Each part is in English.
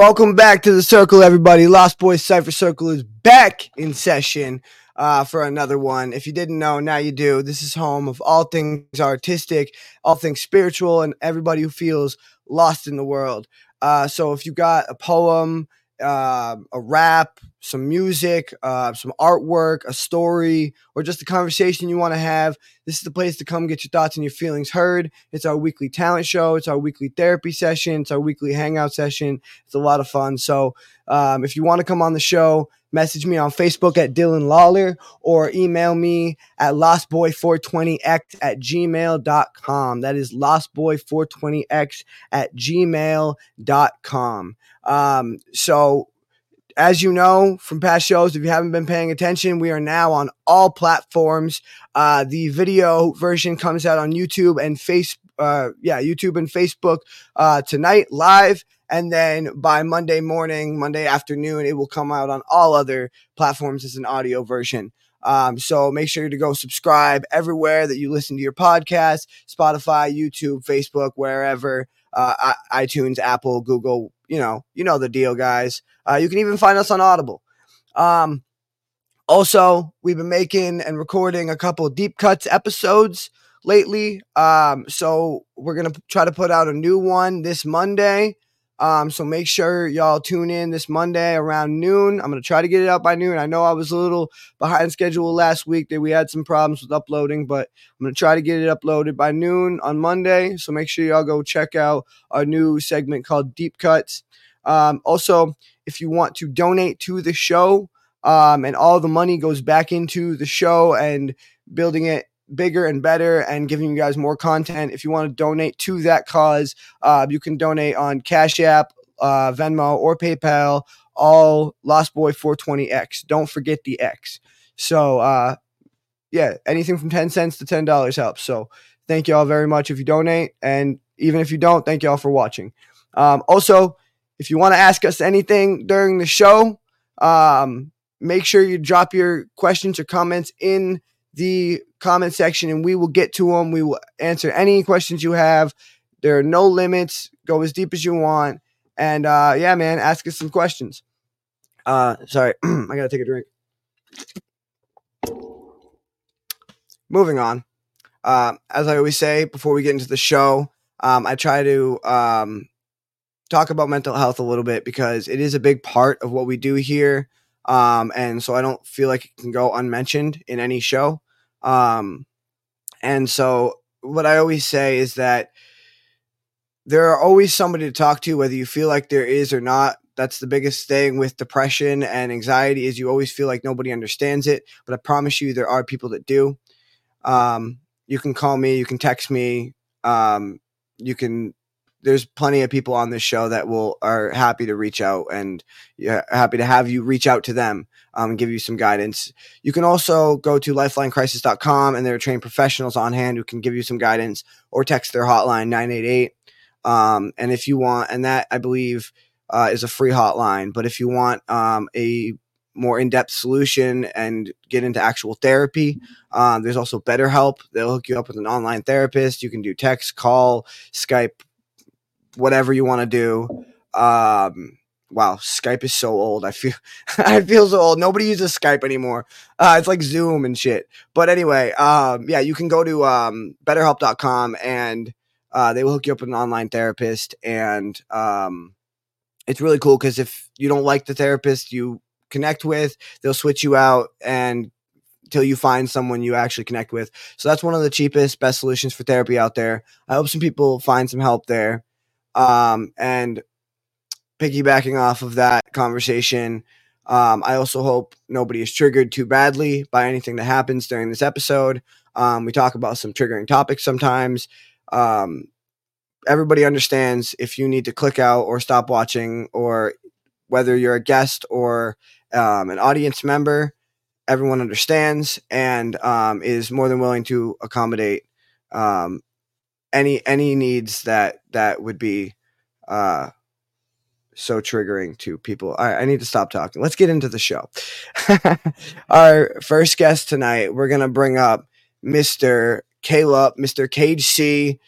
Welcome back to the circle, everybody. Lost Boys Cypher Circle is back in session uh, for another one. If you didn't know, now you do. This is home of all things artistic, all things spiritual, and everybody who feels lost in the world. Uh, so if you got a poem, uh, a rap, some music, uh, some artwork, a story, or just a conversation you want to have, this is the place to come get your thoughts and your feelings heard. It's our weekly talent show. It's our weekly therapy session. It's our weekly hangout session. It's a lot of fun. So um, if you want to come on the show, message me on Facebook at Dylan Lawler or email me at lostboy420x at gmail.com. That is lostboy420x at gmail.com. Um, so as you know from past shows, if you haven't been paying attention, we are now on all platforms. Uh, the video version comes out on YouTube and face, uh, yeah, YouTube and Facebook uh, tonight live, and then by Monday morning, Monday afternoon, it will come out on all other platforms as an audio version. Um, so make sure to go subscribe everywhere that you listen to your podcast, Spotify, YouTube, Facebook, wherever, uh, iTunes, Apple, Google, you know, you know the deal, guys. Uh, you can even find us on Audible. Um, also, we've been making and recording a couple deep cuts episodes lately. Um, so we're gonna try to put out a new one this Monday. Um, so make sure y'all tune in this Monday around noon. I'm gonna try to get it out by noon. I know I was a little behind schedule last week that we had some problems with uploading, but I'm gonna try to get it uploaded by noon on Monday. So make sure y'all go check out our new segment called Deep Cuts. Um, also, if you want to donate to the show, um, and all the money goes back into the show and building it bigger and better and giving you guys more content. If you want to donate to that cause, uh, you can donate on Cash App, uh, Venmo, or PayPal. All Lost Boy 420X. Don't forget the X. So, uh, yeah, anything from 10 cents to $10 helps. So, thank you all very much if you donate. And even if you don't, thank you all for watching. Um, also, if you want to ask us anything during the show, um, make sure you drop your questions or comments in the comment section and we will get to them. We will answer any questions you have. There are no limits. Go as deep as you want. And uh, yeah, man, ask us some questions. Uh, sorry, I gotta take a drink. Moving on. Uh, as I always say before we get into the show, um, I try to um, talk about mental health a little bit because it is a big part of what we do here. Um, and so I don't feel like it can go unmentioned in any show. Um, and so what I always say is that there are always somebody to talk to, whether you feel like there is or not. That's the biggest thing with depression and anxiety is you always feel like nobody understands it. But I promise you, there are people that do. Um, you can call me, you can text me, um, you can there's plenty of people on this show that will are happy to reach out and yeah, happy to have you reach out to them um, and give you some guidance. You can also go to lifelinecrisis.com and there are trained professionals on hand who can give you some guidance or text their hotline 988. Um, and if you want, and that I believe uh, is a free hotline, but if you want um, a more in-depth solution and get into actual therapy. Um, there's also BetterHelp. They'll hook you up with an online therapist. You can do text, call, Skype, whatever you want to do. Um, wow, Skype is so old. I feel I feel so old. Nobody uses Skype anymore. Uh, it's like Zoom and shit. But anyway, um, yeah, you can go to um, BetterHelp.com and uh, they will hook you up with an online therapist, and um, it's really cool because if you don't like the therapist you connect with, they'll switch you out and until you find someone you actually connect with. So that's one of the cheapest, best solutions for therapy out there. I hope some people find some help there. Um, and piggybacking off of that conversation, um, I also hope nobody is triggered too badly by anything that happens during this episode. Um, we talk about some triggering topics sometimes. Um, everybody understands if you need to click out or stop watching, or whether you're a guest or um, an audience member, everyone understands and um, is more than willing to accommodate um, any any needs that that would be uh so triggering to people. All right, I need to stop talking. Let's get into the show. Our first guest tonight, we're gonna bring up Mr. Caleb, Mr. Cage C.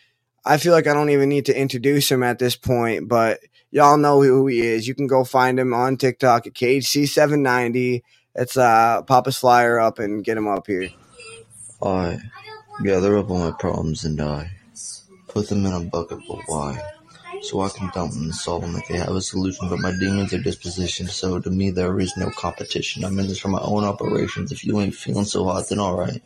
I feel like I don't even need to introduce him at this point, but y'all know who he is. You can go find him on TikTok at KHC790. It's uh Papa's flyer up and get him up here. I gather up all my problems and I put them in a bucket, but why? So I can dump them and solve them if they have a solution, but my demons are dispositioned, so to me there is no competition. I'm in this for my own operations. If you ain't feeling so hot, then alright.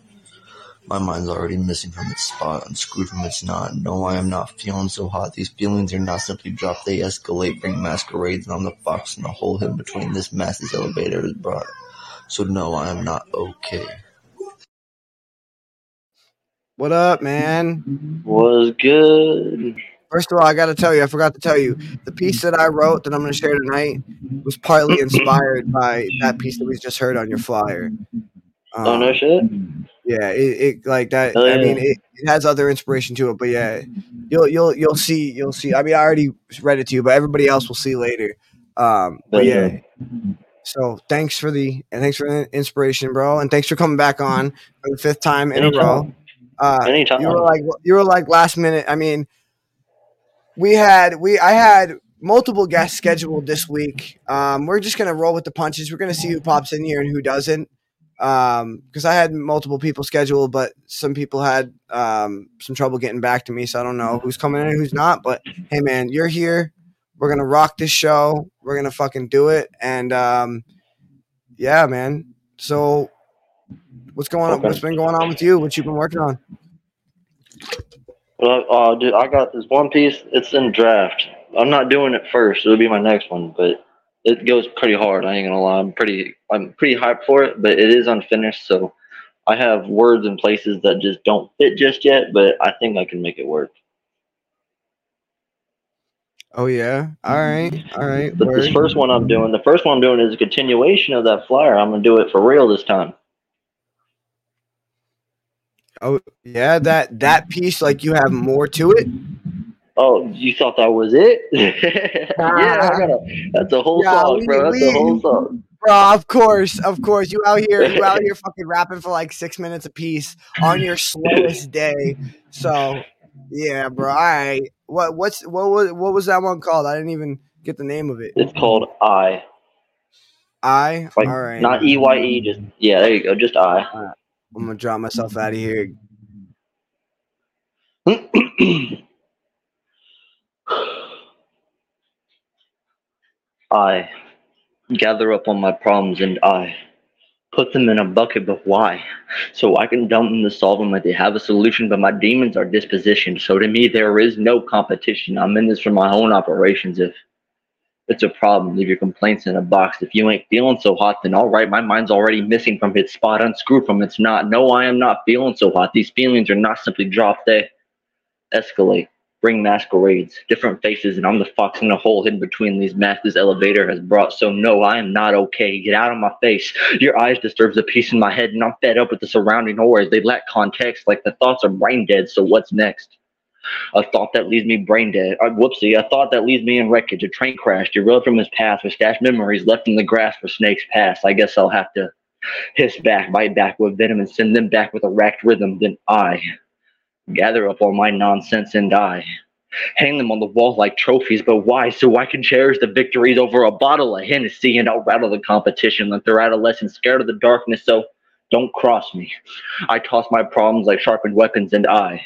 My mind's already missing from its spot, unscrewed from its knot. No, I am not feeling so hot. These feelings are not simply dropped, they escalate, bring masquerades, and I'm the fox in the hole hidden between this this elevator is brought. So no, I am not okay. What up, man? Was good. First of all, I got to tell you, I forgot to tell you, the piece that I wrote that I'm going to share tonight was partly inspired by that piece that we just heard on your flyer. Um, oh no shit. Yeah, it, it like that. I mean, it, it, has other inspiration to it, but yeah, you'll you'll you'll see you'll see. I mean, I already read it to you, but everybody else will see later. Um, but yeah. So thanks for the and thanks for the inspiration, bro, and thanks for coming back on for the fifth time in a row. Uh, Anytime. You were like you were like last minute. I mean, we had we I had multiple guests scheduled this week. Um, we're just gonna roll with the punches. We're gonna see who pops in here and who doesn't. Um, because I had multiple people scheduled, but some people had um some trouble getting back to me, so I don't know who's coming in and who's not. But hey, man, you're here. We're gonna rock this show. We're gonna fucking do it. And um, yeah, man. So what's going on? What's been going on with you? What you've been working on? Well, uh, dude, I got this one piece. It's in draft. I'm not doing it first. It'll be my next one, but it goes pretty hard. I ain't gonna lie. I'm pretty, I'm pretty hyped for it, but it is unfinished. So I have words and places that just don't fit just yet, but I think I can make it work. Oh yeah. All right. All right. But this first one I'm doing, the first one I'm doing is a continuation of that flyer. I'm gonna do it for real this time. Oh yeah, that that piece like you have more to it. Oh, you thought that was it? yeah, a, that's a whole yeah, song, we, bro. That's we, a whole song. Bro, of course, of course. You out here, you out here, fucking rapping for like six minutes a piece on your slowest day. So, yeah, bro. All right. What what's what was what was that one called? I didn't even get the name of it. It's called I. I. Like, All right. Not E Y E. Just yeah. There you go. Just I. I'm gonna drop myself out of here. I gather up all my problems and I put them in a bucket, but why? So I can dump them to solve them like they have a solution, but my demons are dispositioned. So to me, there is no competition. I'm in this for my own operations. If it's a problem. Leave your complaints in a box. If you ain't feeling so hot, then all right, my mind's already missing from its spot, unscrewed from its knot. No, I am not feeling so hot. These feelings are not simply dropped, they escalate, bring masquerades, different faces, and I'm the fox in the hole hidden between these masses elevator has brought. So no, I am not okay. Get out of my face. Your eyes disturbs the peace in my head, and I'm fed up with the surrounding horrors. They lack context, like the thoughts are brain dead. So what's next? A thought that leaves me brain dead. Uh, whoopsie. A thought that leaves me in wreckage. A train crash derailed from his path with stashed memories left in the grass for snakes pass. I guess I'll have to hiss back, bite back with venom, and send them back with a racked rhythm. Then I gather up all my nonsense and die. Hang them on the wall like trophies, but why? So I can cherish the victories over a bottle of Hennessy and I'll rattle the competition like they're adolescents scared of the darkness. So don't cross me. I toss my problems like sharpened weapons and I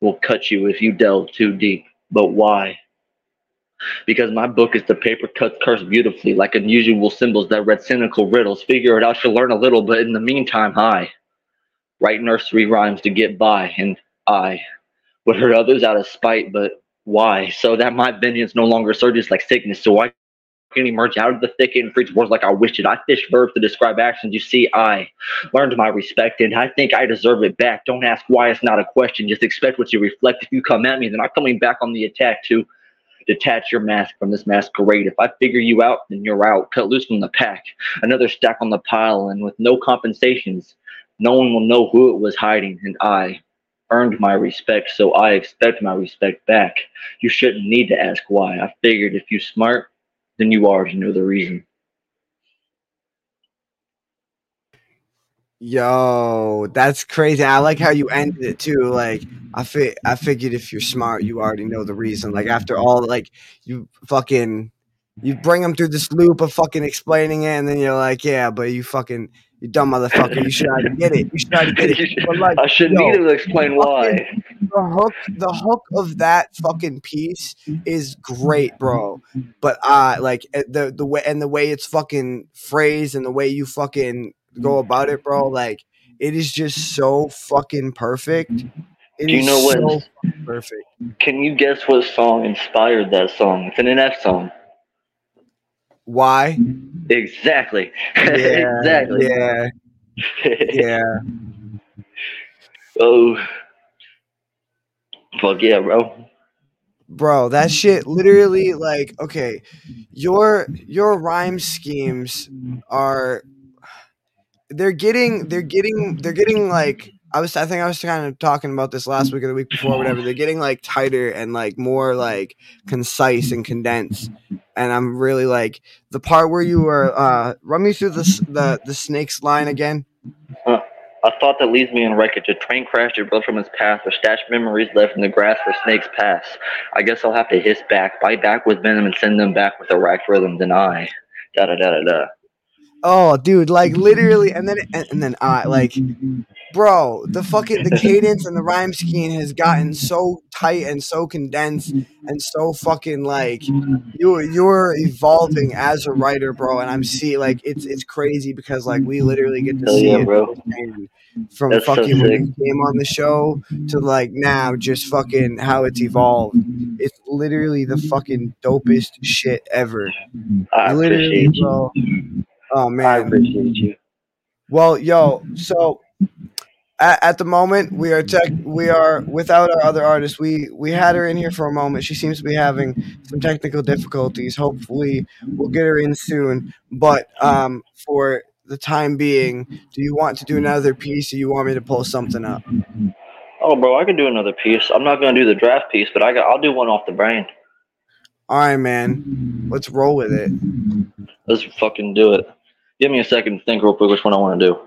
will cut you if you delve too deep. But why? Because my book is the paper cuts cursed beautifully, like unusual symbols that read cynical riddles. Figure it out, you'll learn a little, but in the meantime, I write nursery rhymes to get by, and I would hurt others out of spite, but why? So that my vengeance no longer surges like sickness, so I can emerge out of the thicket and preach words like I wished it. I fish verbs to describe actions. You see, I learned my respect and I think I deserve it back. Don't ask why it's not a question. Just expect what you reflect. If you come at me, then I'm coming back on the attack to detach your mask from this masquerade. If I figure you out, then you're out. Cut loose from the pack. Another stack on the pile, and with no compensations, no one will know who it was hiding. And I earned my respect, so I expect my respect back. You shouldn't need to ask why. I figured if you smart, then you already know the reason. Yo, that's crazy. I like how you ended it too. Like I fi- I figured if you're smart, you already know the reason. Like after all, like you fucking you bring them through this loop of fucking explaining it, and then you're like, yeah, but you fucking you dumb motherfucker. You should already get it. You should already get it. But like, I should yo, need to explain why. the hook the hook of that fucking piece is great, bro. But uh like eh, the the way and the way it's fucking phrased and the way you fucking go about it, bro, like it is just so fucking perfect. It Do you know what- so perfect. Can you guess what song inspired that song? It's an NF song. Why? Exactly. Yeah, exactly. Yeah, yeah. oh. Fuck yeah, bro. bro that shit literally like okay your your rhyme schemes are they're getting they're getting they're getting like i was i think i was kind of talking about this last week or the week before whatever they're getting like tighter and like more like concise and condensed and i'm really like the part where you were uh run me through the the, the snakes line again A thought that leaves me in wreckage. A train crashed your blood from its path, or stashed memories left in the grass where snakes pass. I guess I'll have to hiss back, bite back with venom, and send them back with a racked rhythm. Deny. Da da da da da. Oh, dude, like literally, and then and, and then I like, bro, the fucking the cadence and the rhyme scheme has gotten so tight and so condensed and so fucking like you you're evolving as a writer, bro. And I'm see like it's it's crazy because like we literally get to Hell see yeah, it bro. from That's so fucking when sick. you came on the show to like now just fucking how it's evolved. It's literally the fucking dopest shit ever. I literally, appreciate you. bro. Oh I appreciate you. Well, yo, so at, at the moment we are tech we are without our other artist. We we had her in here for a moment. She seems to be having some technical difficulties. Hopefully we'll get her in soon. But um for the time being, do you want to do another piece or you want me to pull something up? Oh, bro, I can do another piece. I'm not gonna do the draft piece, but I got. I'll do one off the brain. All right, man. Let's roll with it. Let's fucking do it. Give me a second to think real quick which one I want to do.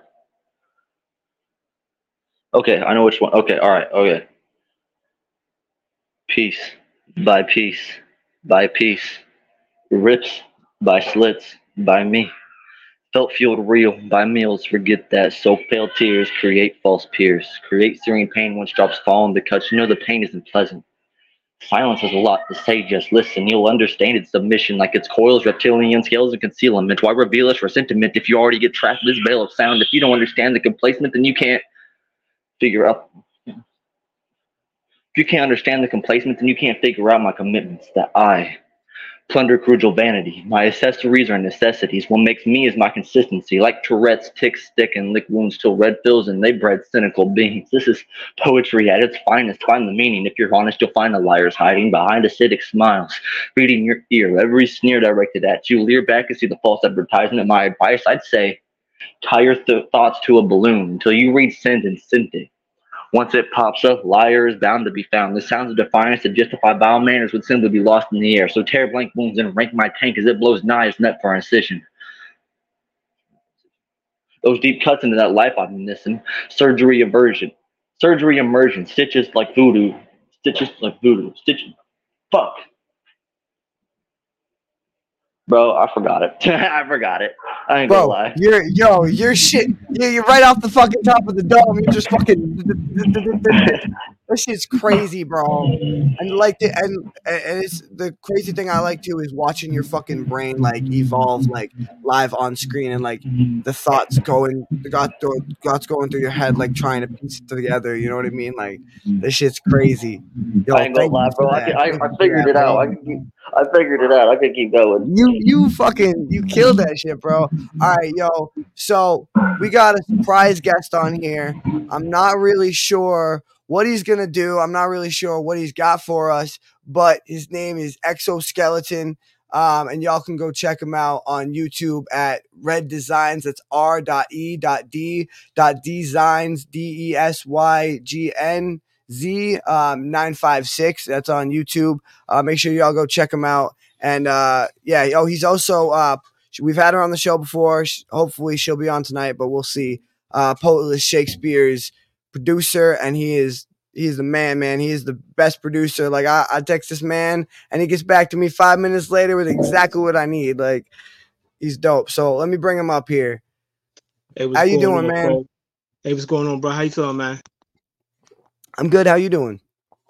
Okay, I know which one. Okay, all right, okay. Piece by piece by piece, rips by slits by me. Felt fueled real by meals. Forget that. So pale tears create false peers. Create searing pain once drops fall in the cuts. You know the pain isn't pleasant. Silence has a lot to say, just listen. You'll understand its submission like its coils, reptilian scales, and concealment. Why reveal it for sentiment if you already get trapped this veil of sound? If you don't understand the complacement, then you can't figure out. If you can't understand the complacement, then you can't figure out my commitments that I plunder crucial vanity. My accessories are necessities. What makes me is my consistency. Like Tourette's, tick, stick, and lick wounds till red fills and they bred cynical beings. This is poetry at its finest. Find the meaning. If you're honest, you'll find the liars hiding behind acidic smiles, reading your ear. Every sneer directed at you. Leer back and see the false advertisement. My advice, I'd say, tie your th- thoughts to a balloon until you read sentence scented. Once it pops up, liar is bound to be found. The sounds of defiance that justify vile manners would simply be lost in the air. So tear blank wounds and rank my tank as it blows knives net for incision. Those deep cuts into that life been missing. Surgery aversion. Surgery immersion. Stitches like voodoo. Stitches like voodoo. Stitches. Fuck. Bro, I forgot it. I forgot it. I ain't gonna lie. you're yo, you're shit. Yeah, you're right off the fucking top of the dome. You're just fucking. That shit's crazy, bro. And like, the, and and it's the crazy thing I like too is watching your fucking brain like evolve like live on screen and like the thoughts going, the got thoughts going through your head like trying to piece it together. You know what I mean? Like this shit's crazy. Yo, I ain't gonna lie, bro. I. I, I figured it out. I, keep, I figured it out. I could keep going. You you fucking you killed that shit, bro. All right, yo. So we got a surprise guest on here. I'm not really sure what he's gonna do. I'm not really sure what he's got for us, but his name is Exoskeleton. Um, and y'all can go check him out on YouTube at Red Designs. That's R dot E dot Designs D E S Y G N Z um, nine five six. That's on YouTube. Uh, make sure y'all go check him out. And uh, yeah, oh, he's also uh, we've had her on the show before. Hopefully, she'll be on tonight, but we'll see. uh, Poetless Shakespeare's producer, and he is he's the man, man. He is the best producer. Like I, I text this man, and he gets back to me five minutes later with exactly what I need. Like he's dope. So let me bring him up here. Hey, How you doing, on, man? bro? Hey, what's going on, bro? How you feeling, man? I'm good. How you doing?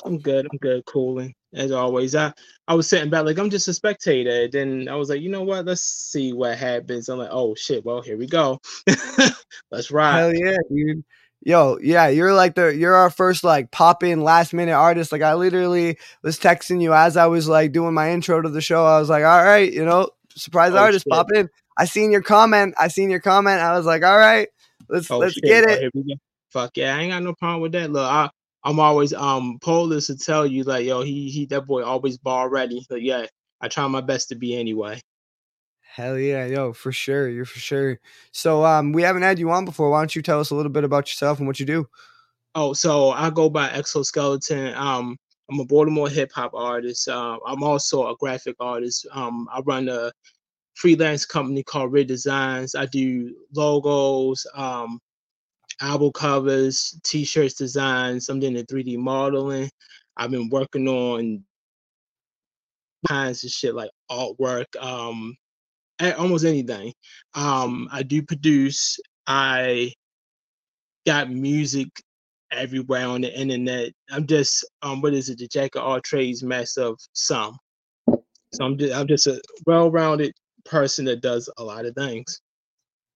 I'm good. I'm good. Cooling as always. I I was sitting back like I'm just a spectator. Then I was like, you know what? Let's see what happens. I'm like, oh shit. Well, here we go. Let's ride. Hell yeah, dude. Yo, yeah, you're like the you're our first like pop in last minute artist. Like I literally was texting you as I was like doing my intro to the show. I was like, all right, you know, surprise Oh, artist, shit. pop in. I seen your comment. I seen your comment. I was like, all right, let's Oh, let's shit. get it. Fuck yeah, I ain't got no problem with that. Look, I I'm always um Polis to tell you like yo he he that boy always ball ready. But yeah, I try my best to be anyway. Hell yeah, yo, for sure. You're for sure. So um we haven't had you on before. Why don't you tell us a little bit about yourself and what you do? Oh, so I go by Exoskeleton. Um, I'm a Baltimore hip hop artist. Uh, I'm also a graphic artist. Um, I run a freelance company called Red Designs. I do logos, um, album covers, T-shirts designs. I'm doing the 3D modeling. I've been working on kinds of shit like artwork, um, almost anything. Um, I do produce. I got music everywhere on the internet. I'm just um what is it, the jack of all trades, master of some. So I'm just I'm just a well-rounded person that does a lot of things.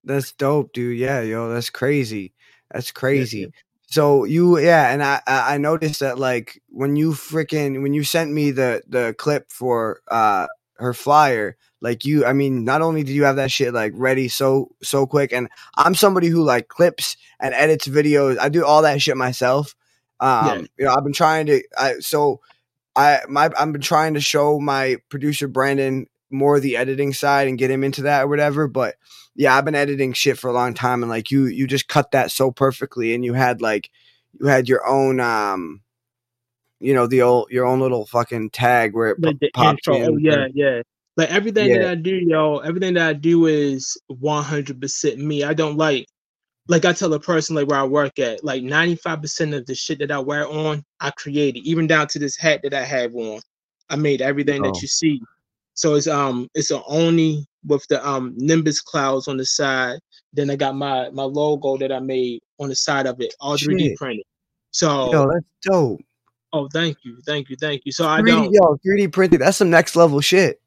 That's dope, dude. Yeah, yo, that's crazy. That's crazy. yes. So you, yeah, and I, I I noticed that like when you freaking when you sent me the the clip for uh her flyer, like you, I mean, not only did you have that shit like ready so so quick, and I'm somebody who like clips and edits videos. I do all that shit myself. Um, you know, I've been trying to. I so I my I've been trying to show my producer Brandon more the editing side and get him into that or whatever, but yeah, I've been editing shit for a long time, and like you, you just cut that so perfectly, and you had like, you had your own, um, you know, the old your own little fucking tag where it The, the pops intro. Oh in. yeah, yeah. Like everything that I do, yo, everything that I do is 100% me. I don't like like I tell a person like where I work at, like 95% of the shit that I wear on, I created, even down to this hat that I have on. I made everything Yo. that you see. So it's um it's a Oni with the um Nimbus clouds on the side. Then I got my my logo that I made on the side of it, all 3D printed. So Yo, that's dope. oh thank you, thank you, thank you. So I 3D, don't yo, 3D printed. That's some next level shit.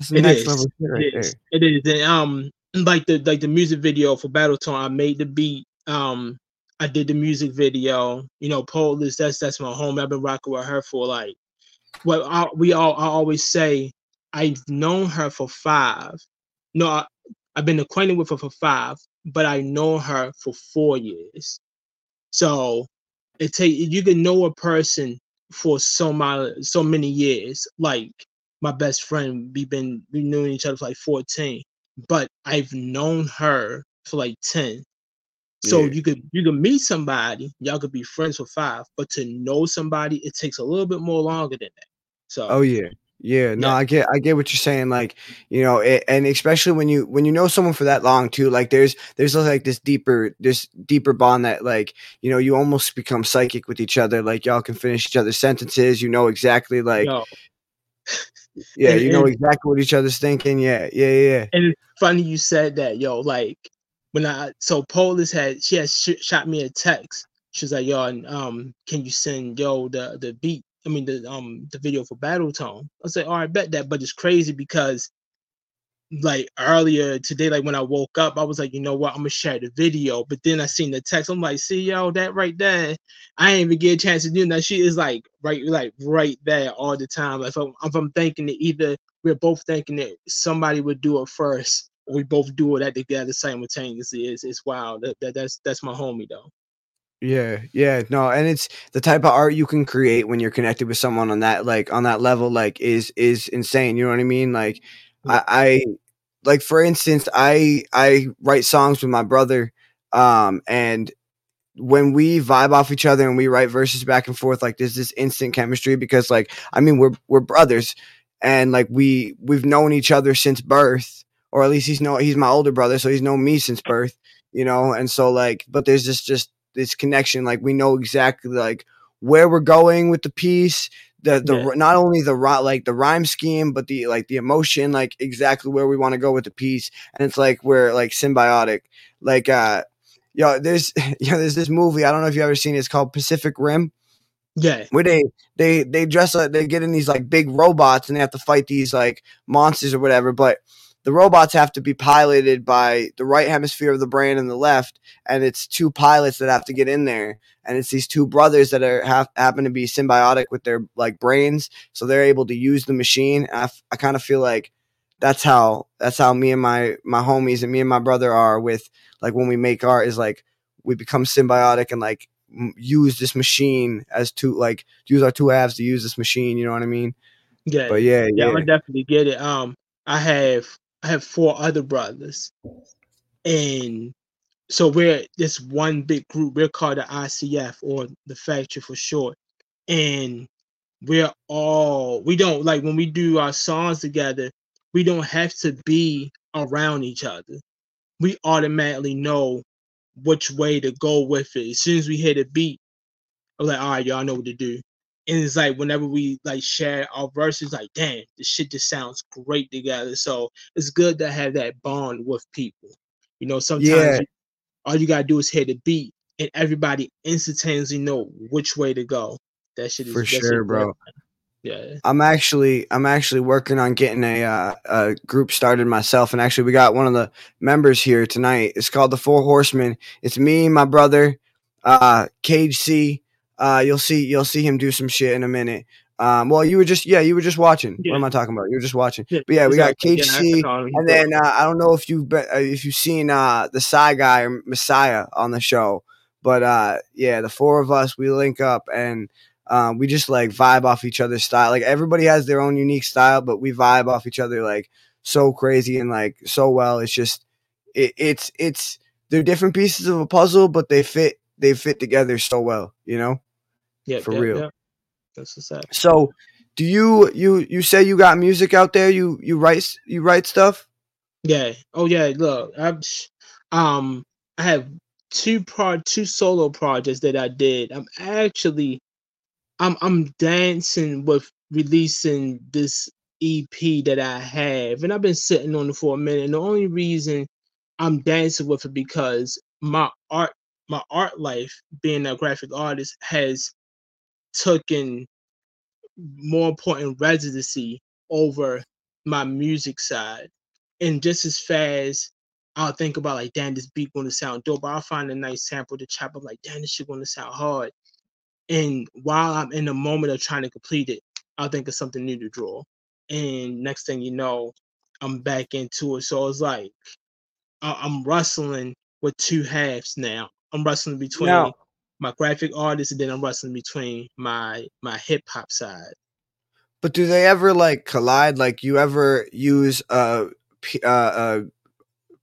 That's It is. right it is. It is. And, um, like the like the music video for Battletone, I made the beat. Um, I did the music video. You know, Polis, that's that's my home. I've been rocking with her for like, well, I, we all I always say I've known her for five. No, I, I've been acquainted with her for five, but I know her for four years. So it take you can know a person for so my so many years. Like my best friend, we've been we knew each other for like 14, but I've known her for like 10. So Yeah. you could you could meet somebody, y'all could be friends for five, but to know somebody, it takes a little bit more longer than that. So Oh yeah. Yeah, no, Yeah. I get, I get what you're saying. Like, you know, it, and especially when you when you know someone for that long too, like there's there's like this deeper this deeper bond that like you know you almost become psychic with each other. Like y'all can finish each other's sentences. You know exactly like yo, yeah, and- you know and- exactly what each other's thinking. Yeah, yeah, yeah. and it's funny you said that, yo. Like when I so Polis had she had sh- shot me a text. She was like, yo, and, um, can you send yo the the beat? I mean the um the video for Battle Tone. I said, all right, bet that. But it's crazy because like earlier today, like when I woke up, I was like, you know what, I'm gonna share the video. But then I seen the text. I'm like, see, yo, that right there. I ain't even get a chance to do that. She is like right, like right there all the time. If I'm, if I'm thinking that either we're both thinking that somebody would do it first, or we both do it at together simultaneously. It's it's wild. That, that that's that's my homie though. Yeah, yeah, no, and it's the type of art you can create when you're connected with someone on that like on that level like is is insane. You know what I mean? Like I, I like for instance, I I write songs with my brother, um, and when we vibe off each other and we write verses back and forth, like there's this instant chemistry because like I mean we're we're brothers and like we we've known each other since birth, or at least he's no he's my older brother, so he's known me since birth. you know, and so like, but there's this just this connection. Like we know exactly like where we're going with the piece. The the Yeah. not only the like the rhyme scheme, but the like the emotion, like exactly where we want to go with the piece, and it's like we're like symbiotic. Like uh, yo, there's you know there's this movie I don't know if you ever seen it. It's called Pacific Rim Yeah. where they they they dress up they get in these like big robots and they have to fight these like monsters or whatever but the robots have to be piloted by the right hemisphere of the brain and the left and it's two pilots that have to get in there and it's these two brothers that are have, happen to be symbiotic with their like brains so they're able to use the machine I, f- I kind of feel like that's how that's how me and my my homies and me and my brother are with like when we make art is like we become symbiotic and like m- use this machine as two like use our two halves to use this machine you know what i mean Yeah. but yeah yeah, yeah I definitely get it. Um, I have I have four other brothers, and so we're this one big group. We're called the ICF or the Factory for short, and we're all we don't like when we do our songs together. We don't have to be around each other. We automatically know which way to go with it. As soon as we hit a beat, I'm like, all right, y'all know what to do. And it's like whenever we like share our verses, like, damn, this shit just sounds great together. So it's good to have that bond with people. You know, sometimes Yeah. you- all you gotta do is hit a beat, and everybody instantaneously know which way to go. That shit is for sure bro Yeah, i'm actually i'm actually working on getting a, uh, a group started myself and actually we got one of the members here tonight it's called the four horsemen it's me my brother uh cage c uh you'll see you'll see him do some shit in a minute um well you were just yeah you were just watching Yeah. what am i talking about you were just watching yeah. but yeah we got exactly. cage Yeah, I- I c know him. He's And then uh, I don't know if you've been, uh, if you've seen uh, the Psy guy or Messiah on the show, but uh, yeah, the four of us we link up and um, we just like vibe off each other's style. Like everybody has their own unique style, but we vibe off each other like so crazy and like so well. It's just it, it's it's they're different pieces of a puzzle, but they fit they fit together so well. You know. Yeah, for yeah, real. yeah. That's up. So do you you you say you got music out there? You you write you write stuff? Yeah. Oh yeah. Look, I'm um I have two pro two solo projects that I did. I'm actually I'm I'm dancing with releasing this EP that I have, and I've been sitting on it for a minute. And the only reason I'm dancing with it because my art my art life, being a graphic artist, has taken more important residency over my music side. And just as fast, I'll think about like, damn, this beat gonna sound dope. I'll find a nice sample to chop up, like, damn, this shit gonna sound hard. And while I'm in the moment of trying to complete it, I'll think of something new to draw. And next thing you know, I'm back into it. So it's like I'm wrestling with two halves now. I'm wrestling between Now- my graphic artist and then I'm wrestling between my my hip hop side. But do they ever like collide? Like you ever use a, uh, a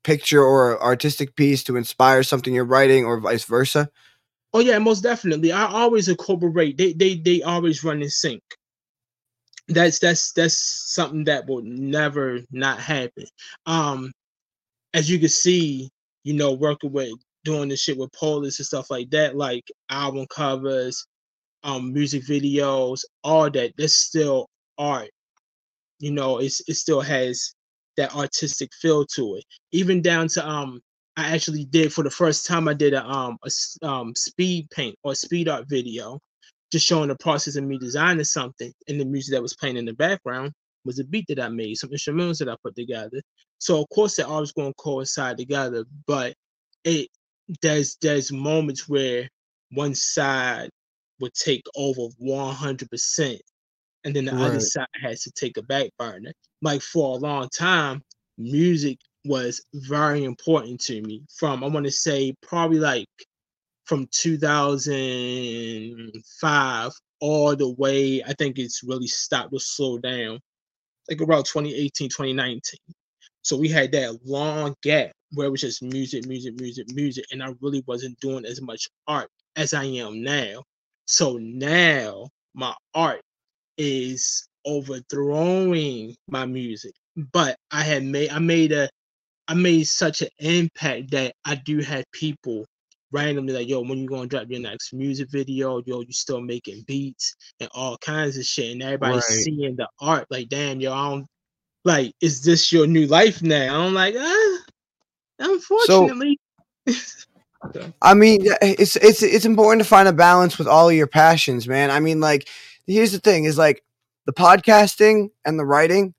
picture or artistic piece to inspire something you're writing, or vice versa? Oh yeah, most definitely. I always incorporate. They they they always run in sync. That's that's that's something that will never not happen. Um, as you can see, you know, working with doing this shit with Polis and stuff like that, like album covers, um, music videos, all that. That's still art. You know, it's it still has that artistic feel to it. Even down to um I actually did for the first time I did a um a um speed paint or speed art video, just showing the process of me designing something, and the music that was playing in the background was a beat that I made, some instrumentals that I put together. So of course they're always going to coincide together, but it there's there's moments where one side would take over 100 percent and then the other side has to take a back burner. Like for a long time, music was very important to me. From I want to say probably like from 2005 all the way, I think it's really stopped or slow down, like around 2018, 2019. So we had that long gap where it was just music, music, music, music, and I really wasn't doing as much art as I am now. So now my art is overthrowing my music. But I had made I made a I made such an impact that I do have people randomly like, yo, when you gonna drop your next music video? Yo, you still making beats and all kinds of shit, and everybody's Right. seeing the art. Like, damn, yo, I don't like. Is this your new life now? I'm like, ah, unfortunately. I mean, it's it's it's important to find a balance with all of your passions, man. I mean, like, here's the thing: is like the podcasting and the writing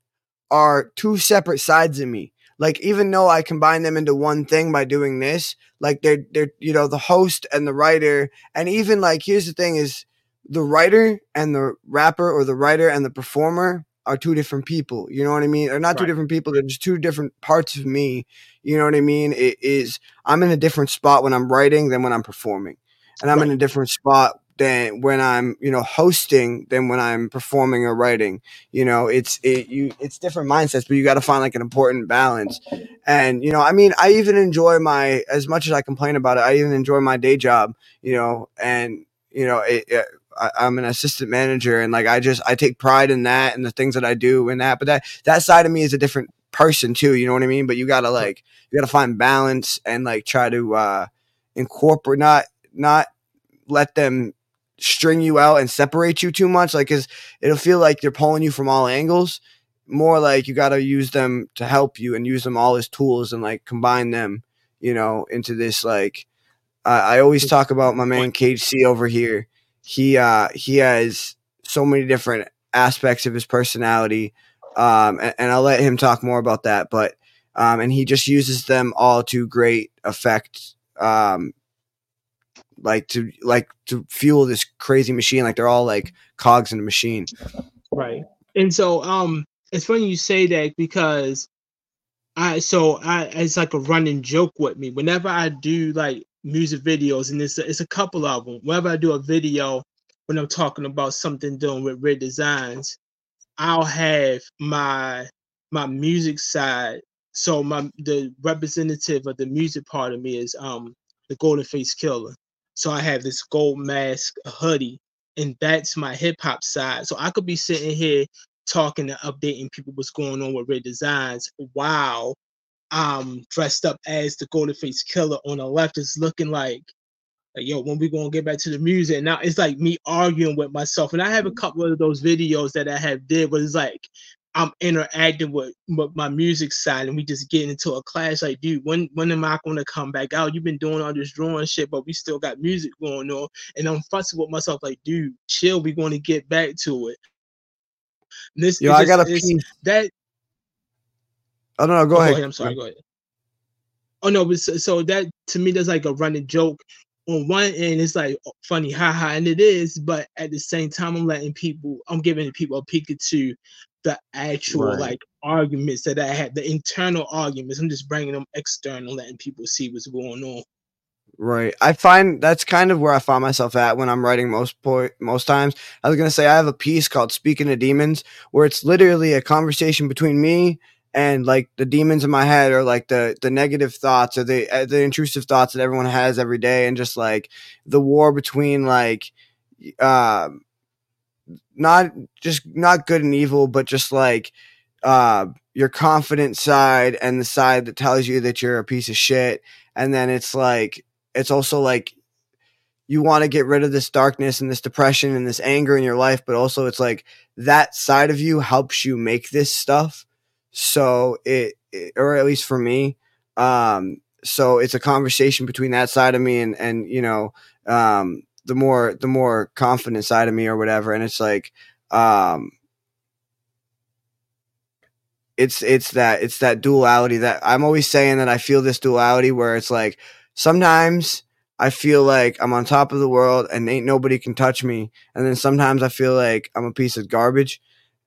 are two separate sides of me. Like, even though I combine them into one thing by doing this, like they're they're you know the host and the writer, and even like here's the thing: is the writer and the rapper or the writer and the performer are two different people. You know what I mean? They're not two different people. They're just two different parts of me. You know what I mean? It is I'm in a different spot when I'm writing than when I'm performing. And I'm in a different spot than when I'm, you know, hosting than when I'm performing or writing. You know, it's it you it's different mindsets, but you got to find like an important balance. And you know, I mean, I even enjoy my as much as I complain about it, I even enjoy my day job, you know, and you know, it, it I, I'm an assistant manager and like I just I take pride in that and the things that I do and that. But that that side of me is a different person too. You know what I mean? But you gotta like you gotta find balance and like try to uh incorporate not not let them string you out and separate you too much. Like, cause it'll feel like they're pulling you from all angles. More like you gotta use them to help you and use them all as tools and like combine them, you know, into this like. I I always talk about my man Cage C over here. He uh he has so many different aspects of his personality, um, and, and I'll let him talk more about that. But um, and he just uses them all to great effect. Um, like to like to fuel this crazy machine. Like they're all like cogs in a machine. Right. And so um it's funny you say that because I so I it's like a running joke with me. Whenever I do like music videos, and it's a, it's a couple of them. Whenever I do a video when I'm talking about something doing with Red Designs, I'll have my my music side. So my the representative of the music part of me is um the Golden Face Killer. So I have this gold mask hoodie, and that's my hip hop side. So I could be sitting here talking and updating people what's going on with Red Designs while I'm dressed up as the Golden Face Killer on the left is looking like, like, yo, when we gonna get back to the music? Now it's like me arguing with myself. And I have a mm-hmm. couple of those videos that I have did where it's like I'm interacting with, with my music side and we just get into a clash. Like, dude, when when am I gonna come back out? You've been doing all this drawing shit, but we still got music going on. And I'm fussing with myself, like, dude, chill, we gonna get back to it. And This Yo, I got a piece. that Oh no, no, go Oh, ahead. I'm sorry. Go ahead. Oh no, but so, so that to me that's like a running joke. On one end, it's like oh, funny, haha, and it is, but at the same time, I'm letting people, I'm giving people a peek into the actual Right. like arguments that I had, the internal arguments. I'm just bringing them external, letting people see what's going on. Right. I find that's kind of where I find myself at when I'm writing most po- most times. I was gonna say I have a piece called "Speaking to Demons," where it's literally a conversation between me and like the demons in my head, or like the the negative thoughts, or the uh, the intrusive thoughts that everyone has every day, and just like the war between like, um, not just not good and evil, but just like uh your confident side and the side that tells you that you're a piece of shit. And then it's like it's also like you want to get rid of this darkness and this depression and this anger in your life but also it's like that side of you helps you make this stuff so it, it or at least for me um so it's a conversation between that side of me and and you know um the more the more confident side of me or whatever. And it's like um it's it's that it's that duality that I'm always saying that I feel this duality where it's like sometimes I feel like I'm on top of the world and ain't nobody can touch me, and then sometimes I feel like I'm a piece of garbage,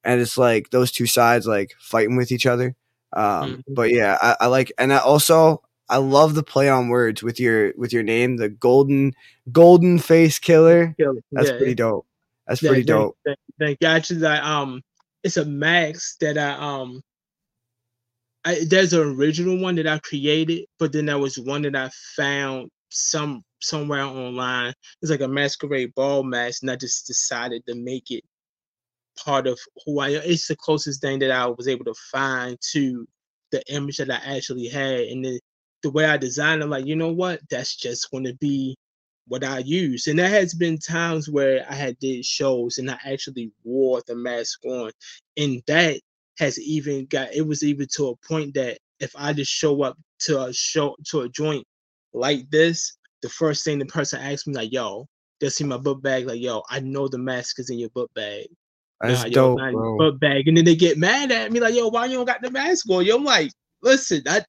and it's like those two sides like fighting with each other. Um, Mhm. But yeah, I, I like, and I also I love the play on words with your with your name, the golden golden face killer. That's Yeah, pretty dope. That's Yeah, pretty dope. Thank, thank you. Actually, I, um, it's a max that I um, I, there's an original one that I created, but then there was one that I found some somewhere online. It's like a masquerade ball mask, and I just decided to make it part of who I am. It's the closest thing that I was able to find to the image that I actually had, and the way I designed. I'm like, you know what? That's just going to be what I use. And there has been times where I had did shows and I actually wore the mask on, and that has even got it was even to a point that if I just show up to a show to a joint like this, the first thing the person asks me like, "Yo, they see my book bag." Like, "Yo, I know the mask is in your book bag." That's Nah, yo, dope, your bro. book bag, and then they get mad at me like, "Yo, why you don't got the mask on?" Yo, I'm like, "Listen, I."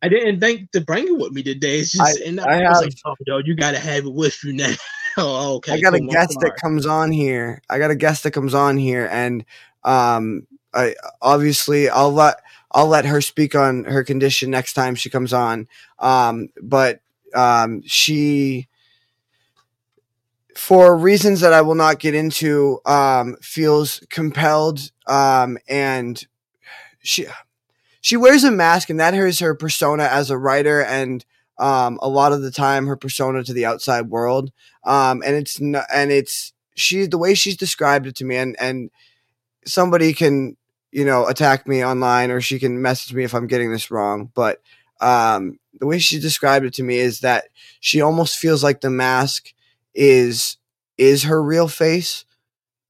I didn't think to bring it with me today. It's just, and I, I was have- like, "Oh, yo, you gotta have it with you now." oh, okay. I got a guest that comes on here. I got a guest that comes on here, and um, I obviously I'll let I'll let her speak on her condition next time she comes on. Um, but um, she, for reasons that I will not get into, um, feels compelled, um, and she she wears a mask, and that is her persona as a writer, and um, a lot of the time her persona to the outside world. Um, and it's and it's she the way she's described it to me, and and somebody can you know attack me online or she can message me if I'm getting this wrong, but um, the way she described it to me is that she almost feels like the mask is is her real face.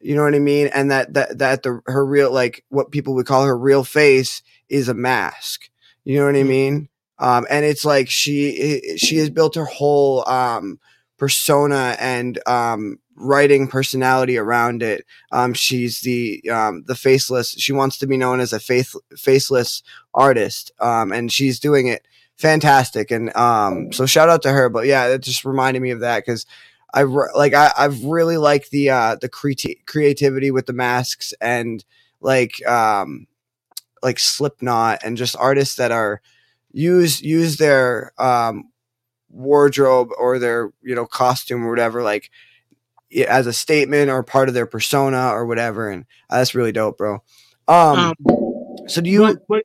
You know what I mean? And that that that the her real like what people would call her real face is a mask. You know what I Mhm. mean? Um, and it's like she she has built her whole um, persona and um, writing personality around it. Um, she's the um, the faceless. She wants to be known as a faith, faceless artist, um, and she's doing it fantastic. And um, so shout out to her. But yeah, it just reminded me of that because. I re- like I I've really liked the uh the creati- creativity with the masks and like um like Slipknot and just artists that are use use their um wardrobe or their you know costume or whatever like as a statement or part of their persona or whatever and uh, that's really dope bro. Um, Um, so do you what, what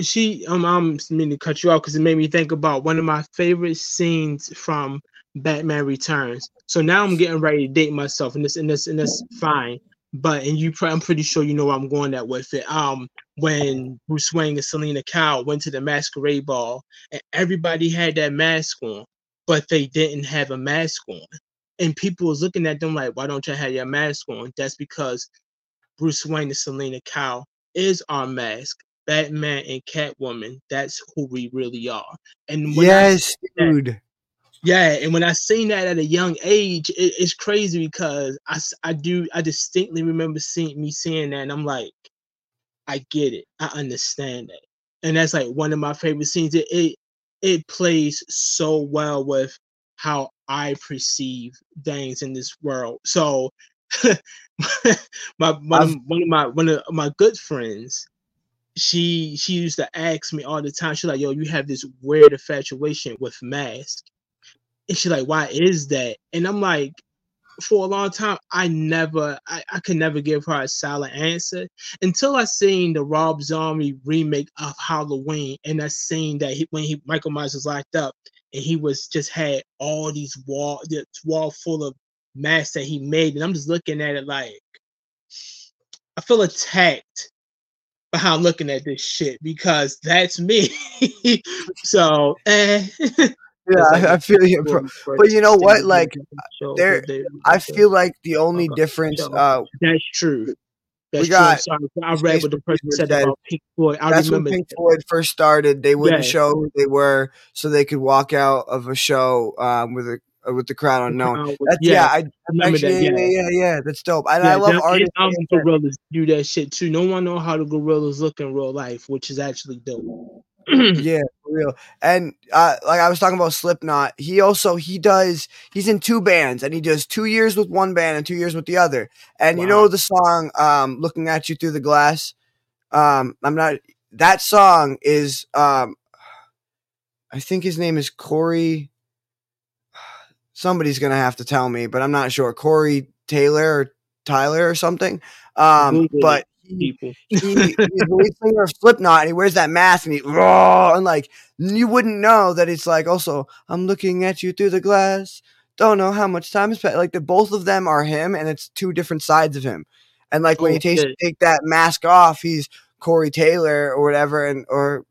she um I'm meaning to cut you off because it made me think about one of my favorite scenes from Batman Returns. So now I'm getting ready to date myself, and this and this and this fine. But and you, I'm pretty sure you know where I'm going at with it. Um, when Bruce Wayne and Selina Kyle went to the masquerade ball, and everybody had that mask on, but they didn't have a mask on, and people was looking at them like, "Why don't you have your mask on?" That's because Bruce Wayne and Selina Kyle is our mask. Batman and Catwoman, that's who we really are. And yes that- dude yeah, and when I seen that at a young age, it, it's crazy because I, I do I distinctly remember seeing me seeing that, and I'm like, I get it, I understand that, and that's like one of my favorite scenes. It it, it plays so well with how I perceive things in this world. So, my one one of my one of my good friends, she she used to ask me all the time. She's like, "Yo, you have this weird infatuation with masks." And she's like, why is that? And I'm like, for a long time, I never, I, I could never give her a solid answer until I seen the Rob Zombie remake of Halloween, and I seen that he, when he Michael Myers was locked up, and he was just had all these wall, this wall full of masks that he made, and I'm just looking at it like, I feel attacked by how I'm looking at this shit because that's me. so, eh. yeah like I, I feel you bro. but you know what, like, there- I feel like the only Okay, difference. Uh, that's true. That's got- true. I'm sorry. I read what the person said said- about Pink Floyd. I that's when remember. Pink Floyd first started. They wouldn't Yeah. show who they were, so they could walk out of a show um, with a uh, with the crowd unknown. That's yeah, yeah, I I remember actually, that. yeah, Yeah, yeah, yeah, yeah, That's dope. And Yeah, I love that- artists. and saying the Gorillaz do that shit too. No one know how the Gorillaz look in real life, which is actually dope. yeah, for real. And uh, like I was talking about Slipknot, he also he does he's in two bands and he does two years with one band and two years with the other. And you know the song um, "Looking at You Through the Glass." Um, I'm not. That song is um, I think his name is Corey. Somebody's gonna have to tell me, but I'm not sure. Corey Taylor or Tyler or something. Um, but People. he, he's the lead singer of Slipknot, and he wears that mask, and he raw, and like you wouldn't know that it's like also I'm looking at you through the glass. Don't know how much time has passed. Like the both of them are him, and it's two different sides of him. And like when Oh, he takes take that mask off, he's Corey Taylor or whatever, and or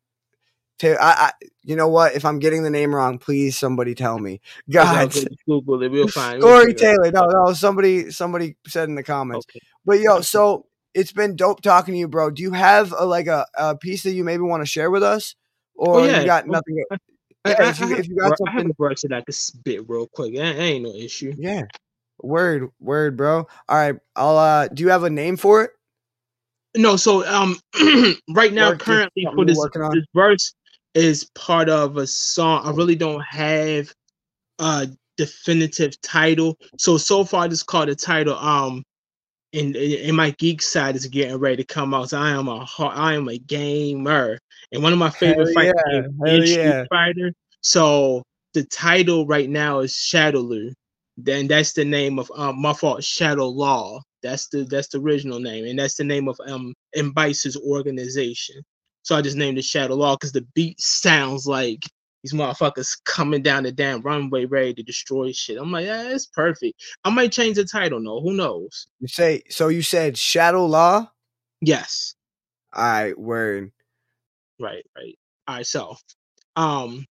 I, I, you know what? If I'm getting the name wrong, please somebody tell me. God, Google it. We'll find Corey Taylor. No, no, somebody, somebody said in the comments. Okay. But yo, so it's been dope talking to you, bro. Do you have a, like a, a piece that you maybe want to share with us, or oh, yeah. you got nothing? I, yeah, I, if, you, if you got something, I have a verse that I could spit real quick. Ain't no issue. Yeah, word, word, bro. All right, I'll. uh Do you have a name for it? No, so um, right now, Work, currently for this, this verse is part of a song. I really don't have a definitive title. So so far, this called the title. Um, and in my geek side is getting ready to come out. So I am a I am a gamer, and one of my favorite fighting yeah. is yeah. Street Fighter. So the title right now is Shadaloo. Then that's the name of um my fault Shadow Law. That's the that's the original name, and that's the name of um M. Bison's organization. So I just named it Shadow Law because the beat sounds like these motherfuckers coming down the damn runway ready to destroy shit. I'm like, yeah, it's perfect. I might change the title, though. who knows? You say so you said Shadow Law? Yes. All right, word. Right, right. All right, so um